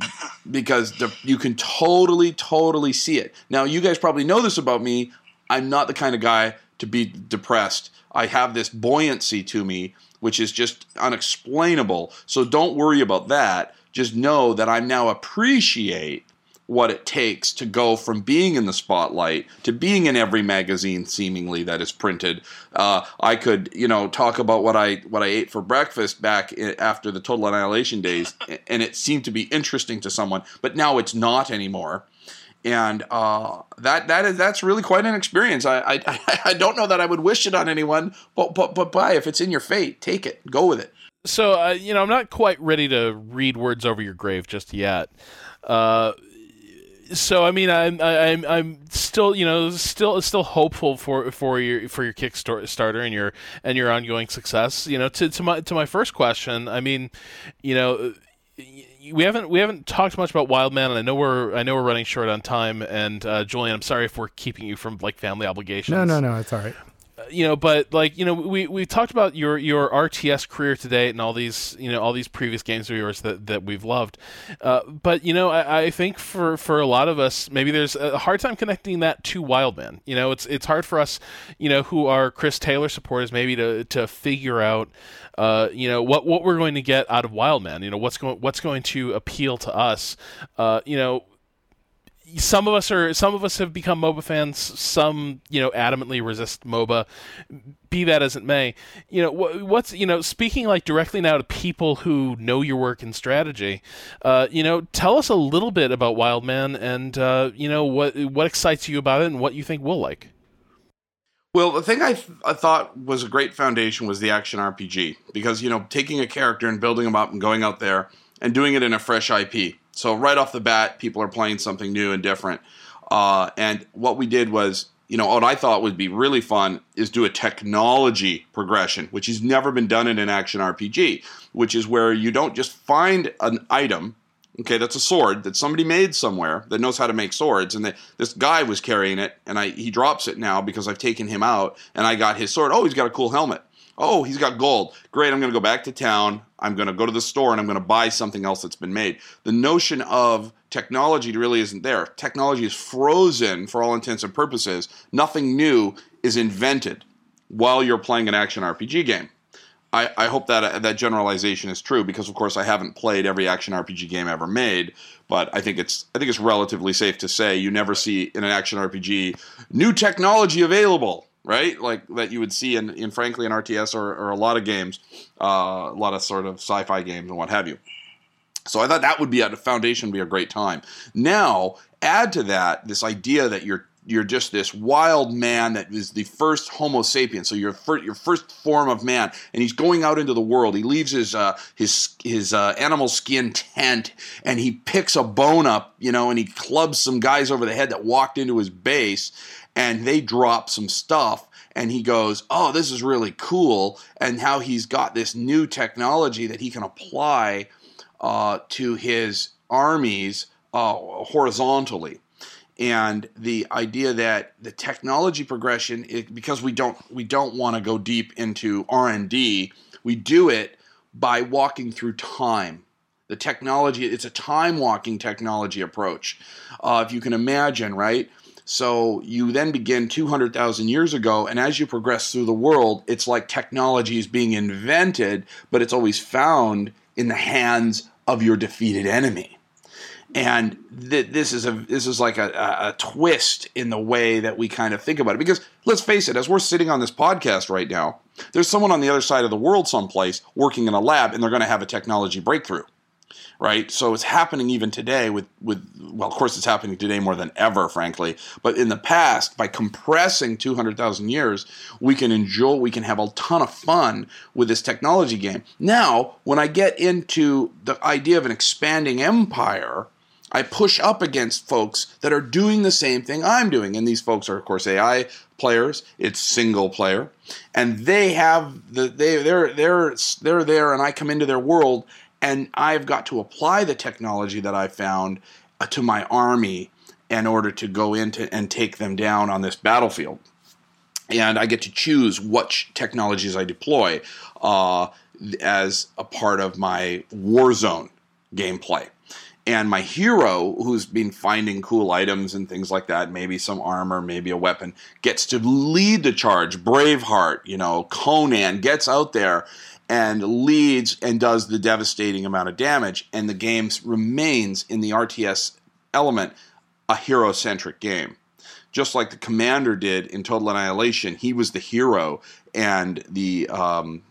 because you can totally, totally see it. Now, you guys probably know this about me. I'm not the kind of guy to be depressed. I have this buoyancy to me, which is just unexplainable. So don't worry about that. Just know that I now appreciate what it takes to go from being in the spotlight to being in every magazine seemingly that is printed. Uh, I could, you know, talk about what I what I ate for breakfast back after the Total Annihilation days, and it seemed to be interesting to someone, but now it's not anymore and uh, that that is that's really quite an experience. I, I *laughs* I don't know that I would wish it on anyone, but but but by if it's in your fate, take it, go with it. So uh, you know, I'm not quite ready to read words over your grave just yet. So I mean, I'm I'm I'm still you know still still hopeful for for your for your Kickstarter and your and your ongoing success. You know, to to my to my first question, I mean, you know we haven't we haven't talked much about Wildman, and I know we're I know we're running short on time. And uh, Julian, I'm sorry if we're keeping you from like family obligations. No, no, no, it's all right. You know, but like you know, we we talked about your your RTS career today and all these you know all these previous games of yours that, that we've loved. Uh, but you know, I, I, think for for a lot of us, maybe there's a hard time connecting that to Wildman. You know, it's it's hard for us, you know, who are Chris Taylor supporters, maybe to to figure out uh, you know what what we're going to get out of Wildman. You know what's going what's going to appeal to us. Uh, you know, some of us are some of us have become MOBA fans. Some you know adamantly resist MOBA. Be that as it may, you know what's you know speaking like directly now to people who know your work and strategy. Uh, you know, tell us a little bit about Wildman and uh, you know what what excites you about it and what you think we'll like. Well, the thing I, th- I thought was a great foundation was the action RPG because you know taking a character and building them up and going out there and doing it in a fresh IP. So right off the bat, people are playing something new and different. Uh, and what we did was, you know, what I thought would be really fun is do a technology progression, which has never been done in an action RPG, which is where you don't just find an item Okay, that's a sword that somebody made somewhere that knows how to make swords, and this guy was carrying it, and I he drops it now because I've taken him out, and I got his sword. Oh, he's got a cool helmet. Oh, he's got gold. Great, I'm going to go back to town. I'm going to go to the store and I'm going to buy something else that's been made. The notion of technology really isn't there. Technology is frozen for all intents and purposes. Nothing new is invented while you're playing an action RPG game. I, I hope that uh, that generalization is true because of course I haven't played every action RPG game ever made, but I think it's I think it's relatively safe to say you never see in an action RPG new technology available, right? Like that you would see in, in frankly in RTS or, or a lot of games, uh, a lot of sort of sci-fi games and what have you. So I thought that would be at a foundation be a great time. Now add to that this idea that you're you're just this wild man that is the first Homo sapien. So your first, your first form of man, and he's going out into the world. He leaves his uh, his his uh, animal skin tent, and he picks a bone up, you know, and he clubs some guys over the head that walked into his base, and they drop some stuff. And he goes, "Oh, this is really cool," and how he's got this new technology that he can apply uh, to his armies uh, horizontally. And the idea that the technology progression it, because we don't we don't want to go deep into r&d we do it by walking through time. The technology it's a time walking technology approach. Uh, if you can imagine right so you then begin 200,000 years ago, and as you progress through the world, it's like technology is being invented, but it's always found in the hands of your defeated enemy. And th- this is a this is like a, a, a, twist in the way that we kind of think about it. Because let's face it as we're sitting on this podcast right now there's someone on the other side of the world someplace working in a lab and they're going to have a technology breakthrough right? So it's happening even today with with well, of course, it's happening today more than ever, frankly. But in the past, by compressing two hundred thousand years, we can enjoy, we can have a ton of fun with this technology game. Now, when I get into the idea of an expanding empire. I push up against folks that are doing the same thing I'm doing. And these folks are, of course, AI players. It's single player. And they have the they they're they're they're there and I come into their world and I've got to apply the technology that I found uh, to my army in order to go into and take them down on this battlefield. And I get to choose what technologies I deploy uh, as a part of my Warzone gameplay. And my hero, who's been finding cool items and things like that, maybe some armor, maybe a weapon, gets to lead the charge. Braveheart, you know, Conan gets out there and leads and does the devastating amount of damage. And the game remains in the RTS element a hero centric game. Just like the commander did in Total Annihilation, he was the hero, and the um,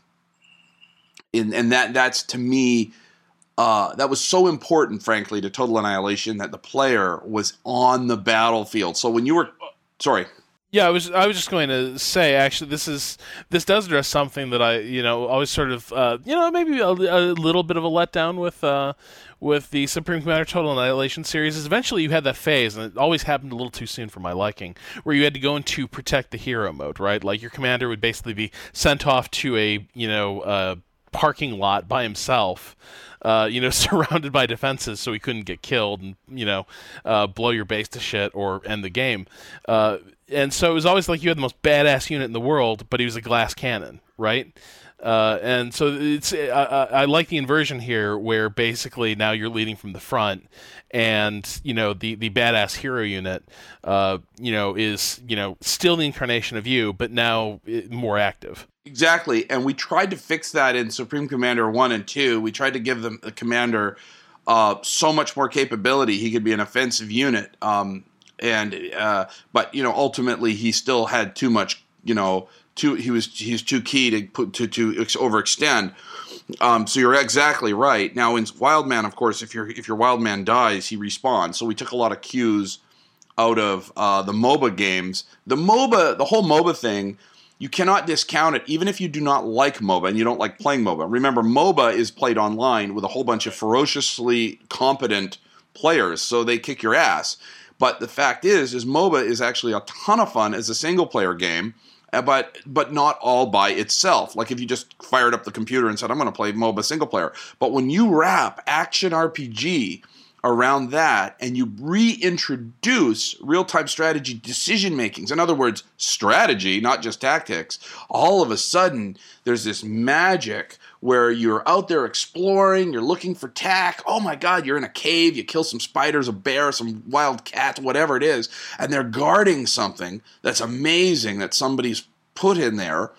in, and that that's to me uh, that was so important, frankly, to Total Annihilation that the player was on the battlefield. So when you were sorry, yeah, I was I was just going to say actually this is this does address something that I you know always sort of uh, you know maybe a, a, little bit of a letdown with uh, with the Supreme Commander Total Annihilation series is eventually you had that phase and it always happened a little too soon for my liking where you had to go into protect the hero mode right like your commander would basically be sent off to a you know uh, parking lot by himself uh, you know, *laughs* surrounded by defenses, so he couldn't get killed and you know, uh, blow your base to shit or end the game. Uh, and so it was always like you had the most badass unit in the world, but he was a glass cannon, right? Uh, and so it's I, I, like the inversion here, where basically now you're leading from the front, and you know the the badass hero unit, uh, you know, is you know still the incarnation of you, but now more active. Exactly, and we tried to fix that in Supreme Commander one and two. We tried to give them the commander uh, so much more capability. He could be an offensive unit. Um, and uh, but you know ultimately he still had too much you know too he was he's too key to put to to overextend. Um, so you're exactly right. Now in Wildman, of course, if your if your Wildman dies, he respawns. So we took a lot of cues out of uh, the MOBA games. The MOBA, the whole MOBA thing, you cannot discount it, even if you do not like MOBA and you don't like playing MOBA. Remember, MOBA is played online with a whole bunch of ferociously competent players, so they kick your ass. But the fact is, is MOBA is actually a ton of fun as a single player game, uh, but but not all by itself. Like if you just fired up the computer and said, "I'm going to play MOBA single player," but when you wrap action RPG around that and you reintroduce real-time strategy decision makings in other words strategy not just tactics all of a sudden there's this magic where you're out there exploring, you're looking for tack. Oh my God, you're in a cave, you kill some spiders, a bear, some wild cat, whatever it is, and they're guarding something that's amazing that somebody's put in there.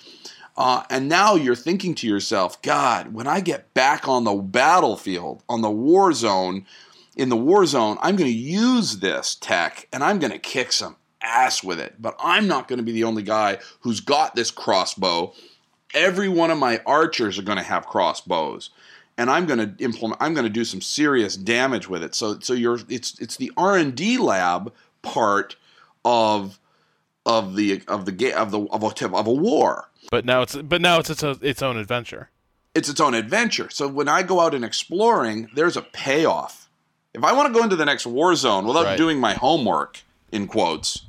Uh, and now you're thinking to yourself, God, when I get back on the battlefield, on the war zone, in the war zone, I'm going to use this tech and I'm going to kick some ass with it. But I'm not going to be the only guy who's got this crossbow every one of my archers are going to have crossbows and I'm going to implement I'm going to do some serious damage with it. So so you're it's it's the R&D lab part of of the of the of the of a, of a war. But now it's but now it's its, its own adventure. It's its own adventure. So when I go out and exploring, there's a payoff. If I want to go into the next war zone without right. doing my homework in quotes,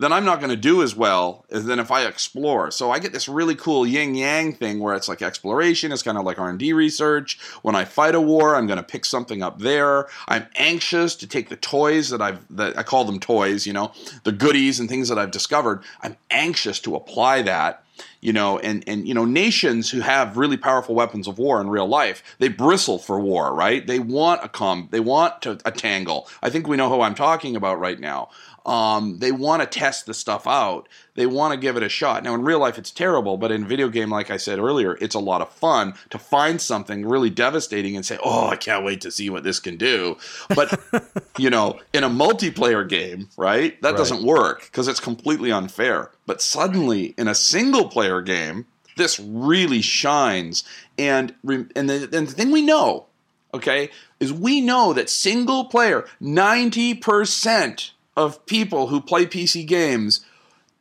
then I'm not going to do as well as than if I explore. So I get this really cool yin yang thing where it's like exploration, it's kind of like R&D research. When I fight a war, I'm going to pick something up there. I'm anxious to take the toys that I've that I call them toys, you know, the goodies and things that I've discovered. I'm anxious to apply that you know, and and you know, nations who have really powerful weapons of war in real life, they bristle for war, right? They want a com, they want to a tangle. I think we know who I'm talking about right now. Um, they want to test the stuff out. They want to give it a shot. Now, in real life, it's terrible, but in video game, like I said earlier, it's a lot of fun to find something really devastating and say, "Oh, I can't wait to see what this can do." But *laughs* you know, in a multiplayer game, right, that right. doesn't work because it's completely unfair. But suddenly, in a single player game, this really shines. And and the, and the thing we know, okay, is we know that single player, 90% of people who play PC games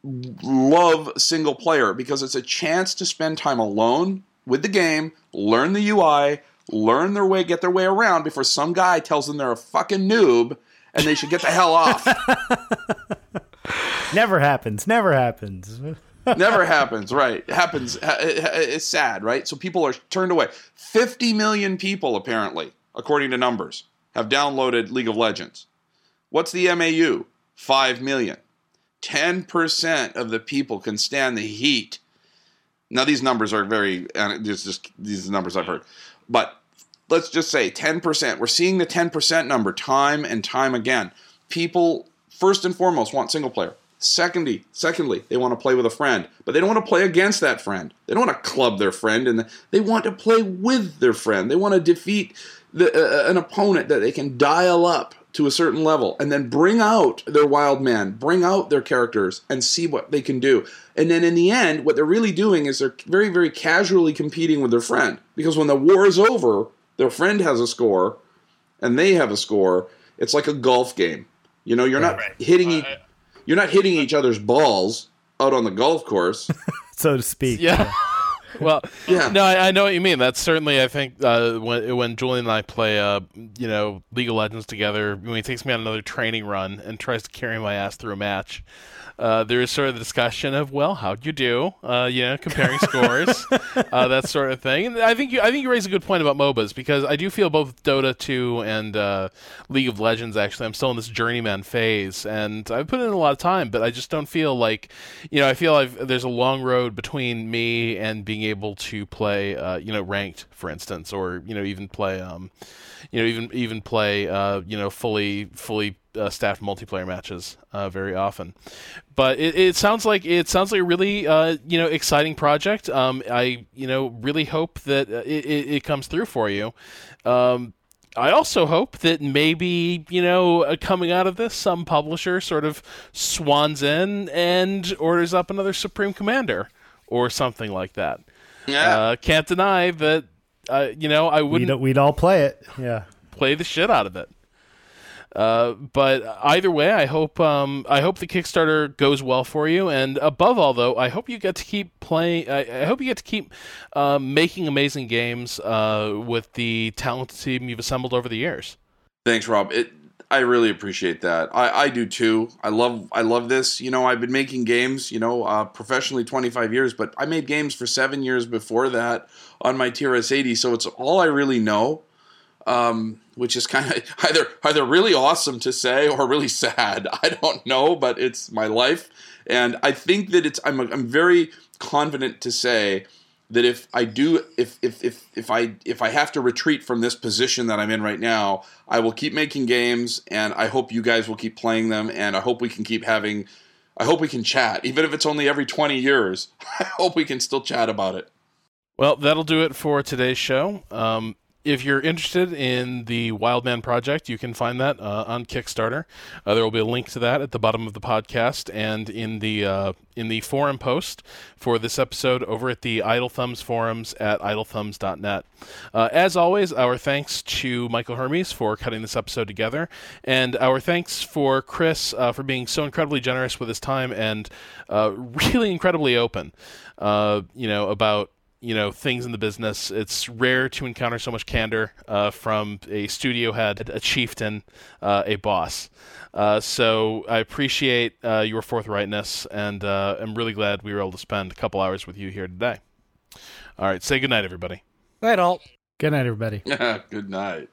love single player because it's a chance to spend time alone with the game, learn the UI, learn their way, get their way around before some guy tells them they're a fucking noob and they should get the hell off. *laughs* never happens. Never happens. *laughs* never happens, right? It happens. It's sad, right? So people are turned away. 50 million people, apparently, according to numbers, have downloaded League of Legends. What's the MAU? 5 million. 10% of the people can stand the heat. Now, these numbers are very, there's just these numbers I've heard. But let's just say 10%. We're seeing the 10% number time and time again. People, first and foremost, want single player. Secondly, secondly, they want to play with a friend, but they don't want to play against that friend. They don't want to club their friend, and they want to play with their friend. They want to defeat the, uh, an opponent that they can dial up to a certain level and then bring out their wild man, bring out their characters and see what they can do. And then in the end, what they're really doing is they're very, very casually competing with their friend. Because when the war is over, their friend has a score and they have a score. It's like a golf game. You know, you're not right. hitting uh, you're not hitting each other's balls out on the golf course, *laughs* so to speak. Yeah. *laughs* well, yeah. no, I, I, know what you mean. That's certainly, I think, uh, when when Julian and I play, uh, you know, League of Legends together, when he takes me on another training run and tries to carry my ass through a match, uh, there is sort of the discussion of, well, how'd you do? Uh, you know, comparing scores, *laughs* uh, that sort of thing. And I think you, I think you raise a good point about MOBAs because I do feel both Dota 2 and uh, League of Legends. Actually, I'm still in this journeyman phase, and I've put in a lot of time, but I just don't feel like, you know, I feel like there's a long road between me and being able to play, uh, you know, ranked, for instance, or you know, even play, um, you know, even even play, uh, you know, fully fully uh, staffed multiplayer matches uh, very often. But it, it, sounds like it sounds like a really uh, you know exciting project. Um, I you know really hope that uh, it, it, comes through for you. Um, I also hope that maybe you know uh, coming out of this, some publisher sort of swans in and orders up another Supreme Commander or something like that. Yeah, uh, can't deny that. you know, I wouldn't. We'd, we'd all play it. Yeah, play the shit out of it. Uh, but either way, I hope um, I hope the Kickstarter goes well for you, and above all, though, I hope you get to keep playing. I, I hope you get to keep uh, making amazing games uh, with the talented team you've assembled over the years. Thanks, Rob. It, I really appreciate that. I, I do too. I love I love this. You know, I've been making games. You know, uh, professionally twenty five years, but I made games for seven years before that on my TRS eighty. So it's all I really know um, which is kind of *laughs* either either really awesome to say or really sad. *laughs* I don't know, but it's my life, and I think that it's. I'm I'm very confident to say that if I do, if if if if I if I have to retreat from this position that I'm in right now, I will keep making games, and I hope you guys will keep playing them, and I hope we can keep having. I hope we can chat, even if it's only every 20 years. *laughs* I hope we can still chat about it. Well, that'll do it for today's show. Um, if you're interested in the Wildman project, you can find that uh, on Kickstarter. Uh, there will be a link to that at the bottom of the podcast and in the uh, in the forum post for this episode over at the Idle Thumbs forums at idlethumbs.net. Uh, as always, our thanks to Michael Hermes for cutting this episode together, and our thanks for Chris uh, for being so incredibly generous with his time and uh, *laughs* really incredibly open. you know about you know things in the business. It's rare to encounter so much candor uh, from a studio head, a chieftain, uh, a boss. Uh, so I appreciate uh, your forthrightness, and uh, I'm really glad we were able to spend a couple hours with you here today. All right, say good night, everybody. Night, all. Good night, everybody. *laughs* good night.